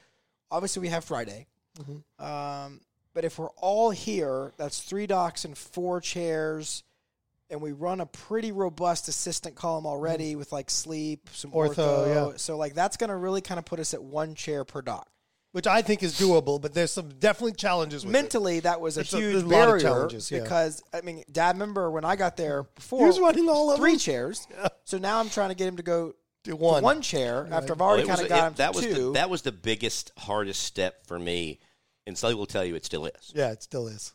obviously we have Friday. Mm-hmm. Um, but if we're all here, that's three docs and four chairs, and we run a pretty robust assistant column already with like sleep, some Mm-hmm. Ortho, ortho. yeah. So like that's going to really kind of put us at one chair per doc. Which I think is doable, but there's some definitely challenges with it. Mentally, that was a It's a- huge there's a lot of barrier challenges, yeah. because I mean, Dad, remember when I got there before? He was running all of three them. chairs. So now I'm trying to get him to go To to one. one chair after I've already it was kind of a- got it- him to that was two. the, that was the biggest, hardest step for me, and Sully will tell you it still is. Yeah, it still is.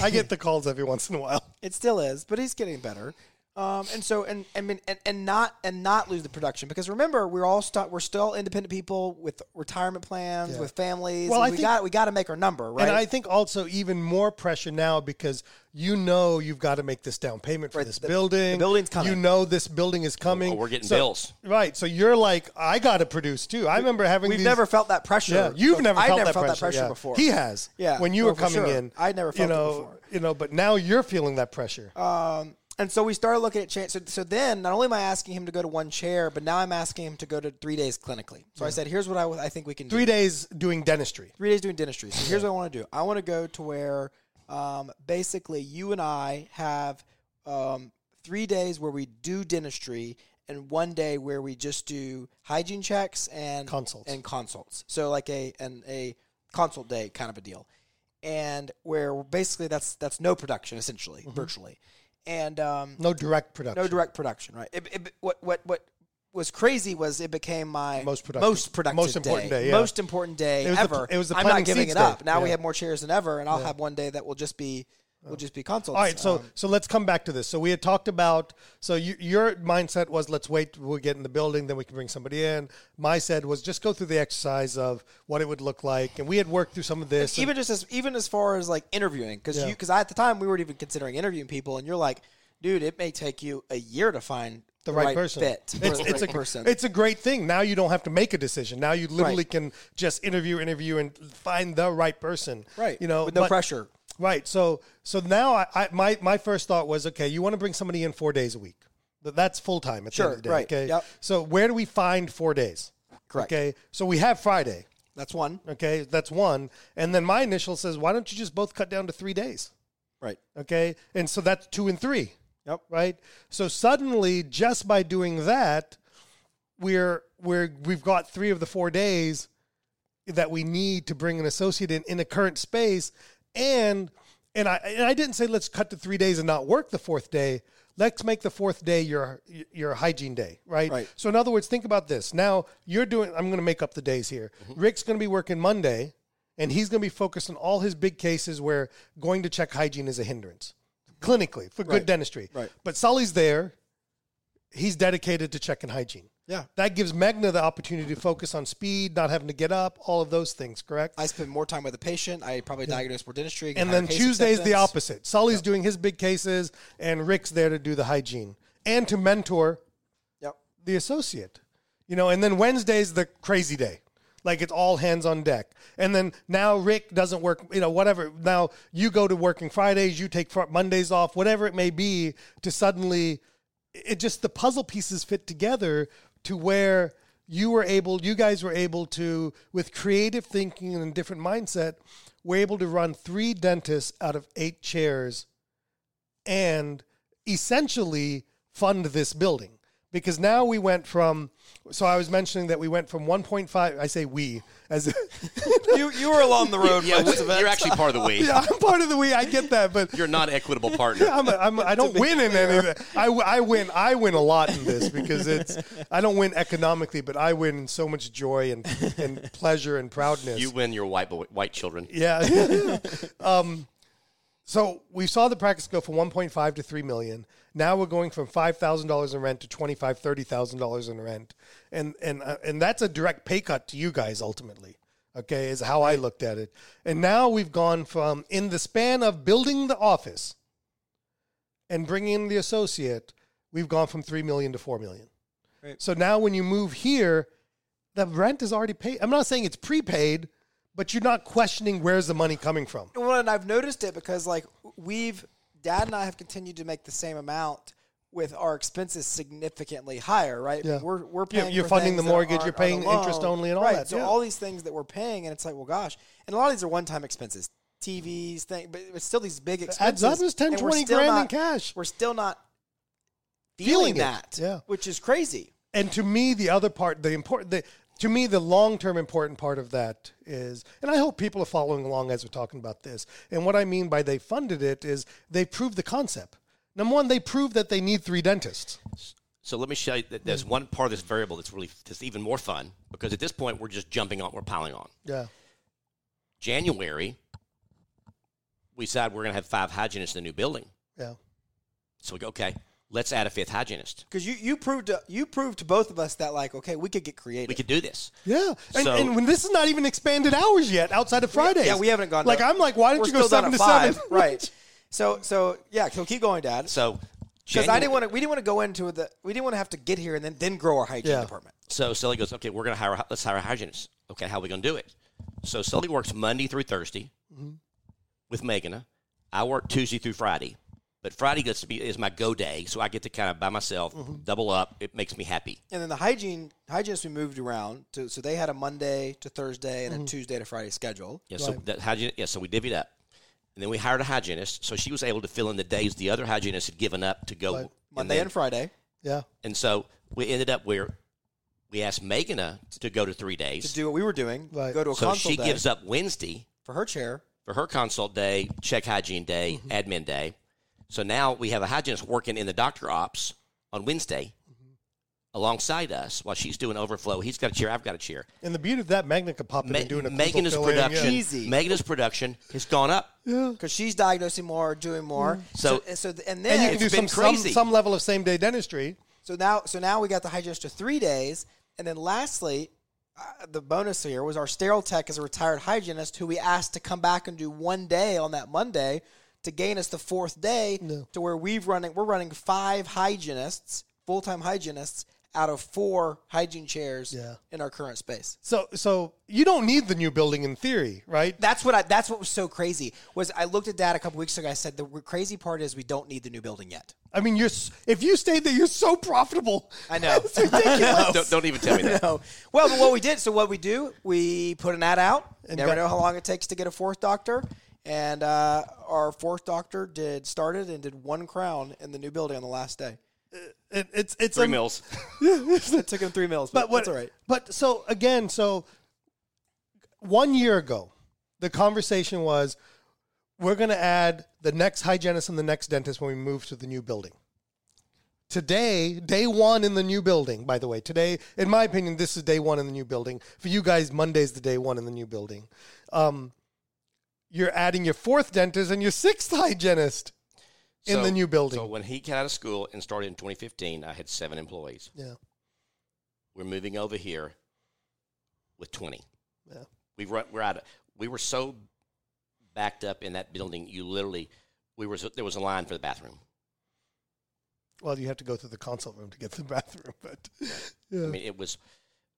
I get the calls every once in a while. It still is, but he's getting better. Um, and so and I mean and, and not and not lose the production because remember we're all st- we're still independent people with retirement plans Yeah. with families. Well, I we think- got we got to make our number right. And I think also even more pressure now because you know you've got to make this down payment for Right, this the- building. the building's coming. You know this building is coming. Oh, we're getting So- bills. Right. So you're like, I got to produce too. I remember having We've these- never felt that pressure. Yeah, you've never I've felt, never that, felt pressure. that pressure yeah. before. He has. Yeah. When you Oh, were coming sure. in, I'd never you felt it know, before. You know, but now you're feeling that pressure. Um, and so we started looking at change. So, so then, not only am I asking him to go to one chair, but now I'm asking him to go to three days clinically. So I said, "Here's what I, I think we can do: Three days doing dentistry. Three days doing dentistry. So here's what I want to do. I want to go to where, um, basically, you and I have um, three days where we do dentistry, and one day where we just do hygiene checks and Consults. and consults. So like a and a consult day kind of a deal, and where basically that's that's no production essentially, Mm-hmm. virtually, and um, No direct production. no direct production, right? It, it, what what what was crazy was it became my Most productive- most productive, most important day, yeah. most important day It was the- ever. it was the I'm not giving it up. day. Now we have more chairs than ever, and I'll have one day that will just be will just be consults. All right, so Um, so let's come back to this. So we had talked about. So you, your mindset was let's wait. We'll get in the building, then we can bring somebody in. My said was just go through the exercise of what it would look like, and we had worked through some of this. and- even just as even as far as like interviewing, because Yeah. you because at the time we weren't even considering interviewing people, and you're like, dude, it may take you a year to find the right, person. fit It's, it's right a person. It's a great thing. Now you don't have to make a decision. Now you literally Right. can just interview, interview, and find the right person. right, You know, with no pressure. Right. So so now I, I my my first thought was okay. You want to bring somebody in four days a week. That's full time at the Sure, end of the day. right, Okay. yep. So where do we find four days? Correct. Okay. So we have Friday. That's one. Okay, that's one. And then my initial says, why don't you just both cut down to three days? Right. Okay, and so that's two and three. Yep. Right. So suddenly, just by doing that, we're we're we've got three of the four days that we need to bring an associate in in a current space, and and I and I didn't say let's cut to three days and not work the fourth day. Let's make the fourth day your your hygiene day, right? Right. So in other words, think about this. Now you're doing. I'm going to make up the days here. Mm-hmm. Rick's going to be working Monday, and he's going to be focused on all his big cases where going to check hygiene is a hindrance, clinically for good Right. dentistry. Right. But Sully's there. He's dedicated to checking hygiene. Yeah. That gives Megan the opportunity to focus on speed, not having to get up, all of those things. Correct. I spend more time with the patient. I probably diagnose more dentistry. and then case Tuesday's the opposite. Sully's doing his big cases, and Rick's there to do the hygiene and to mentor Yep. the associate. You know, and then Wednesday's the crazy day. Like it's all hands on deck. And then now Rick doesn't work, you know, whatever. Now you go to working Fridays, you take Mondays off, whatever it may be, to suddenly, it just, the puzzle pieces fit together to where you were able, you guys were able to, with creative thinking and a different mindset, were able to run three dentists out of eight chairs and essentially fund this building because now we went from so I was mentioning that we went from 1.5 I say we as you you were along the road. Yeah, most of you're actually part of the we. yeah, I'm part of the we I get that but You're not equitable partner. I'm a, I'm a, I don't win in any of that. I, w- I win I win a lot in this because it's I don't win economically but I win in so much joy and, and pleasure and proudness. You win your white boy, white children. Yeah. um, so we saw the practice go from 1.5 to 3 million. Now we're going from $5,000 in rent to $25,000, $30,000 in rent. And, and, uh, and that's a direct pay cut to you guys ultimately. Okay, is how I looked at it. And now we've gone from, in the span of building the office and bringing in the associate, we've gone from 3 million to 4 million. Right. So now when you move here, the rent is already paid. I'm not saying it's prepaid, but you're not questioning where's the money coming from. Well, and I've noticed it because like we've Dad and I have continued to make the same amount with our expenses significantly higher, right? Yeah. We're we're You're- paying you're funding the mortgage, you're paying interest only and all right. that, So yeah. all these things that we're paying, and it's like, well, gosh, and a lot of these are one-time expenses, TVs, thing, but it's still these big expenses. adds up as 10, and we're 20 still grand in cash. We're still not Feeling feeling, that, yeah. which is crazy. And to me, the other part, the important, the, to me, the long term important part of that is, and I hope people are following along as we're talking about this. And what I mean by they funded it is they proved the concept. Number one, they proved that they need three dentists. So let me show you that there's one part of this variable that's really that's even more fun because at this point we're just jumping on, we're piling on. Yeah. January, we decide we're going to have five hygienists in the new building. Yeah. So we go, okay, let's add a fifth hygienist. Because you, you proved to, you proved to both of us that like okay we could get creative. We could do this. Yeah, and, So- and when this is not even expanded hours yet, outside of Fridays. Yeah, we haven't gone. Like to, I'm like, why we're didn't you go seven to five, seven? right? So so yeah, so keep going, Dad. So Because I didn't want to. We didn't want to go into the. We didn't want to have to get here and then then grow our hygiene Yeah. department. So Sully goes, okay, we're going to hire, let's hire a hygienist. Okay, how are we going to do it? So Sully works Monday through Thursday mm-hmm. with Megan. I work Tuesday through Friday. But Friday gets to be is my go day, so I get to kind of by myself, mm-hmm. double up. It makes me happy. And then the hygiene hygienists we moved around to. So they had a Monday to Thursday and a mm-hmm. Tuesday to Friday schedule. Yeah, so that hygiene, yeah, so we divvied up, and then we hired a hygienist, so she was able to fill in the days the other hygienist had given up to go and Monday then- and Friday Yeah, And so we ended up where we asked Megan uh, to go to three days to do what we were doing. Right. Go to a So consult she day gives up Wednesday for her chair. for her consult day, check hygiene day, mm-hmm. admin day. So now we have a hygienist working in the doctor ops on Wednesday alongside us while she's doing overflow. He's got a chair, I've got a chair. and the beauty of that, Megan could pop in Ma- and doing a Megan's filling, yeah. production, Easy. Megan's production has gone up. because she's diagnosing more, doing more. So- so, so and and then you can do some, been some some level of same day dentistry. So now, so now we got the hygienist to three days, and then lastly, uh, the bonus here was our sterile tech is a retired hygienist who we asked to come back and do one day on that Monday to gain us the fourth day to where we've running we're running five hygienists, full time hygienists out of four hygiene chairs Yeah. in our current space. So so you don't need the new building in theory, right? That's what I, that's what was so crazy was I looked at that a couple weeks ago. I said the crazy part is we don't need the new building yet. I mean, you're if you stayed there, you're so profitable. I know. it's ridiculous. Don't, don't even tell me that. No. Well, but what we did, so what we do, we put an ad out. And never got- know how long it takes to get a fourth doctor. And uh, our fourth doctor did started and did one crown in the new building on the last day. It, it's it's Three um, mills. It took him three mills, but, But what? that's all right. But so again, so one year ago, the conversation was we're going to add the next hygienist and the next dentist when we move to the new building. Today, day one in the new building, by the way, today, in my opinion, this is day one in the new building. For you guys, Monday's the day one in the new building. Um, you're adding your fourth dentist and your sixth hygienist in So- the new building. So when he got out of school and started in 2015, I had seven employees. yeah. We're moving over here with 20. Yeah. We were we're out. Of, we were so backed up in that building. You literally, we were there was a line for the bathroom. Well, you have to go through the consult room to get to the bathroom, but yeah. I mean, it was.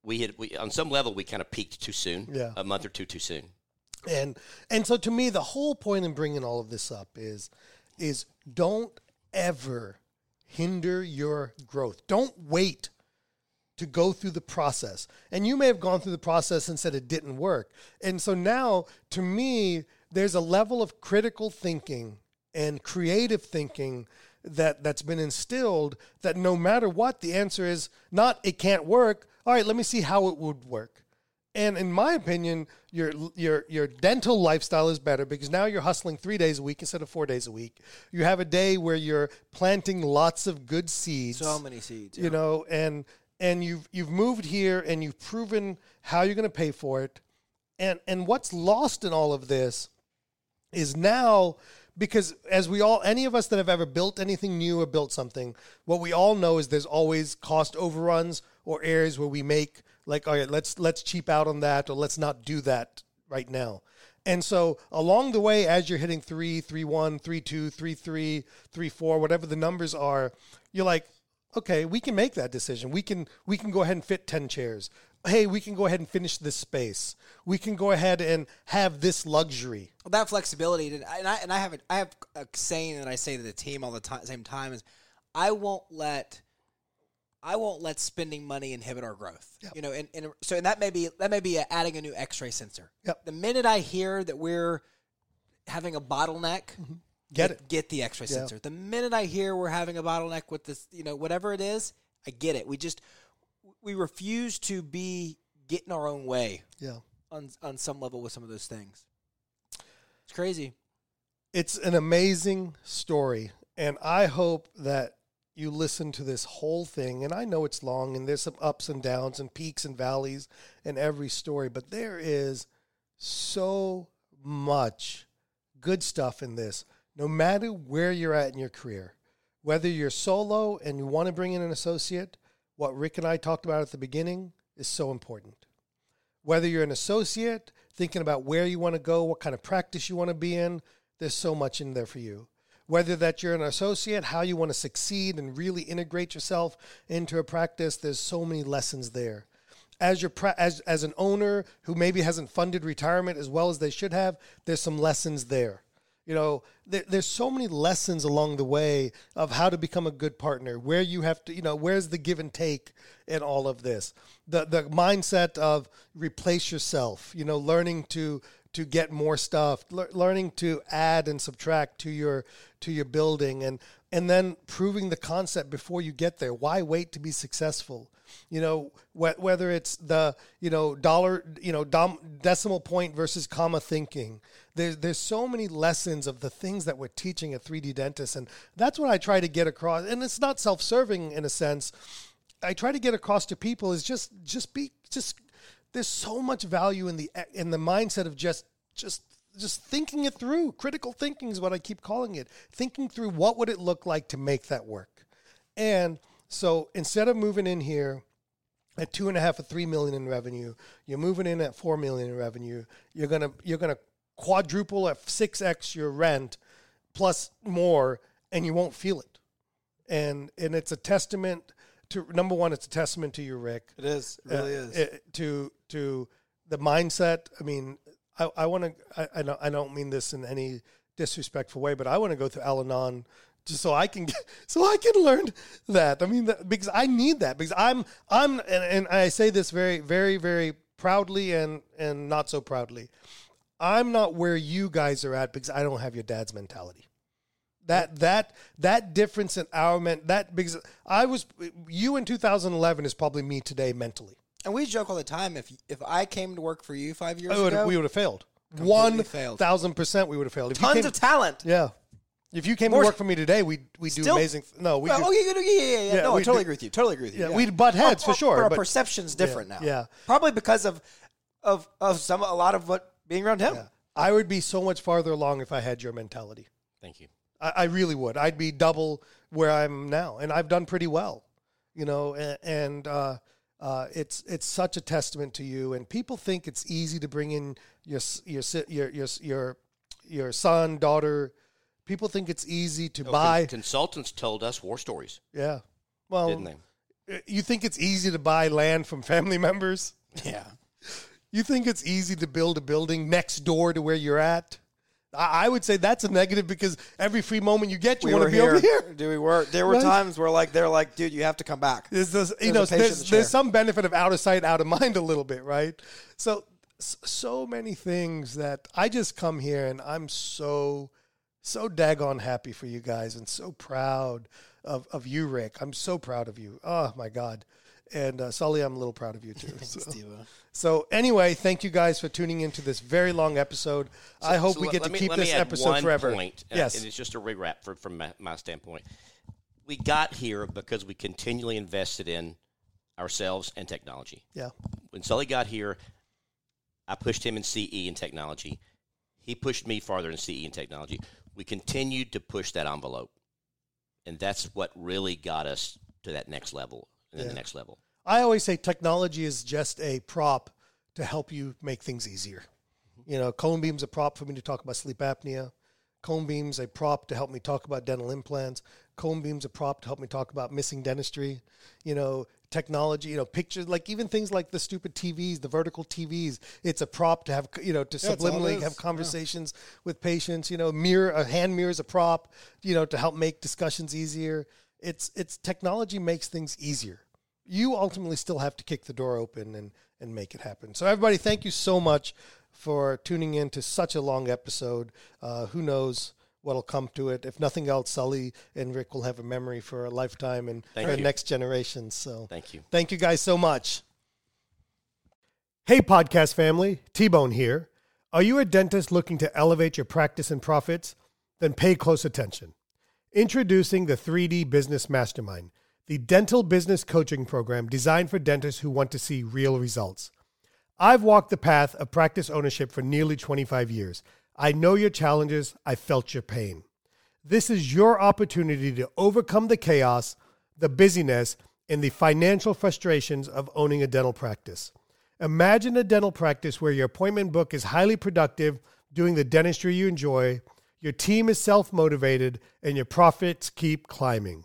We had we on some level we kind of peaked too soon. Yeah. a month or two too soon. And and so to me the whole point in bringing all of this up is is don't ever hinder your growth don't wait to go through the process and you may have gone through the process and said it didn't work and so now to me there's a level of critical thinking and creative thinking that that's been instilled that no matter what, the answer is not it can't work. All right, let me see how it would work. And in my opinion, your your your dental lifestyle is better because now you're hustling three days a week instead of four days a week. You have a day where you're planting lots of good seeds. So many seeds. you know, and and you've you've moved here and you've proven how you're going to pay for it. And and what's lost in all of this is now because as we all any of us that have ever built anything new or built something what we all know is there's always cost overruns or areas where we make like all right let's let's cheap out on that or let's not do that right now. And so along the way as you're hitting three three one three two three three three four whatever the numbers are you're like okay we can make that decision. We can we can go ahead and fit 10 chairs. Hey we can go ahead and finish this space. We can go ahead and have this luxury. Well, that flexibility, and I, and I have a, I have a saying that I say to the team all the time, same time is, I won't let, I won't let spending money inhibit our growth. You know, and, and so and that may be that may be adding a new X-ray sensor. Yep. The minute I hear that we're having a bottleneck, mm-hmm. Get it. Get the X-ray sensor. The minute I hear we're having a bottleneck with this, you know, whatever it is, I get it. We just we refuse to be getting our own way yeah on on some level with some of those things. It's crazy. it's an amazing story and i hope that you listen to this whole thing and i know it's long and there's some ups and downs and peaks and valleys in every story but there is so much good stuff in this no matter where you're at in your career whether you're solo and you want to bring in an associate what rick and i talked about at the beginning is so important whether you're an associate, thinking about where you want to go, what kind of practice you want to be in, there's so much in there for you. Whether that you're an associate, how you want to succeed and really integrate yourself into a practice, there's so many lessons there. As your as as an owner who maybe hasn't funded retirement as well as they should have, there's some lessons there. You know, there, there's so many lessons along the way of how to become a good partner, where you have to, you know, where's the give and take in all of this. The the mindset of replace yourself, you know, learning to to get more stuff, lear- learning to add and subtract to your to your building and and then proving the concept before you get there. Why wait to be successful? You know, wh- whether it's the you know dollar, you know dom- decimal point versus comma thinking. There's there's so many lessons of the things that we're teaching at 3D dentist, and that's what I try to get across. And it's not self-serving in a sense. I try to get across to people is just just be just. There's so much value in the in the mindset of just just just thinking it through. Critical thinking is what I keep calling it. Thinking through what would it look like to make that work. And so instead of moving in here at two and a half or three million in revenue, you're moving in at four million in revenue. You're gonna you're gonna quadruple at six x your rent plus more, and you won't feel it. And and it's a testament to number one, it's a testament to you, Rick It is. It really uh, is. it- to to the mindset. I mean, I, I want to. I, I don't. I don't mean this in any disrespectful way, but I want to go through Al-Anon just so I can get, so I can learn that. I mean, that, because I need that because I'm I'm and, and I say this very very very proudly and and not so proudly. I'm not where you guys are at because I don't have your dad's mentality. That that that difference in our men that because I was you in 2011 is probably me today mentally. and we joke all the time. If if I came to work for you five years would, ago, we would have failed. Completely One failed. thousand percent, we would have failed. If tons came- of talent. yeah. If you came More- to work for me today, we we do Still- amazing. No, we Well, do, oh, yeah, yeah, yeah, yeah, yeah. Yeah, no, I we totally do- agree with you. Totally agree with you. Yeah, we'd butt heads for Our- sure, Our but- perception's different yeah, now. yeah. probably because of of of some a lot of what being around him. yeah. I would be so much farther along if I had your mentality. Thank you. I, I really would. I'd be double where I'm now, and I've done pretty well, you know. And, and uh, uh, it's it's such a testament to you. And people think it's easy to bring in your your your your your, your son, daughter. People think it's easy to Oh, buy. con- consultants told us war stories, yeah. Well, didn't they? you think it's easy to buy land from family members? Yeah. You think it's easy to build a building next door to where you're at? I would say that's a negative because every free moment you get, you we want to be over here. here. Do we were? There were Right. times where like they're like, dude, you have to come back. There's this, you There's know, a patient in there's, the there's some benefit of out of sight, out of mind a little bit, right? So, so many things that I just come here and I'm so So daggone happy for you guys and so proud of, of you, Rick. I'm so proud of you. Oh, my God. And uh, Sully, I'm a little proud of you too. Thanks, So. So anyway, thank you guys for tuning into this very long episode. I hope So we get to me- keep this episode forever. Point, uh, yes. and it's just a rewrap for, from my, my standpoint. We got here because we continually invested in ourselves and technology. yeah. When Sully got here, I pushed him in CE and technology. He pushed me farther in CE and technology. We continued to push that envelope, and that's what really got us to that next level and then Yeah. the next level. I always say technology is just a prop to help you make things easier. You know, cone beam's a prop for me to talk about sleep apnea. Cone beam's a prop to help me talk about dental implants. Cone beam's a prop to help me talk about missing dentistry. You know, technology. You know, pictures like even things like the stupid TVs, the vertical TVs. It's a prop to have you know to Yeah, it's all it subliminally have Yeah. conversations with patients. You know, mirror a hand mirror is a prop. You know, to help make discussions easier. It's it's technology makes things easier you ultimately still have to kick the door open and, and make it happen. So, everybody, thank you so much for tuning in to such a long episode. Uh, who knows what'll come to it? If nothing else, Sully and Rick will have a memory for a lifetime and Thank for you. next generation. So, Thank you. Thank you guys so much. Hey, podcast family, T Bone here. Are you a dentist looking to elevate your practice and profits? Then pay close attention. Introducing the 3D Business Mastermind, the dental business coaching program designed for dentists who want to see real results. I've walked the path of practice ownership for nearly 25 years. I know your challenges, I felt your pain. This is your opportunity to overcome the chaos, the busyness, and the financial frustrations of owning a dental practice. Imagine a dental practice where your appointment book is highly productive, doing the dentistry you enjoy, your team is self motivated, and your profits keep climbing.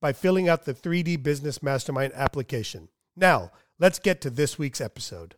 by filling out the 3D Business Mastermind application. Now, let's get to this week's episode.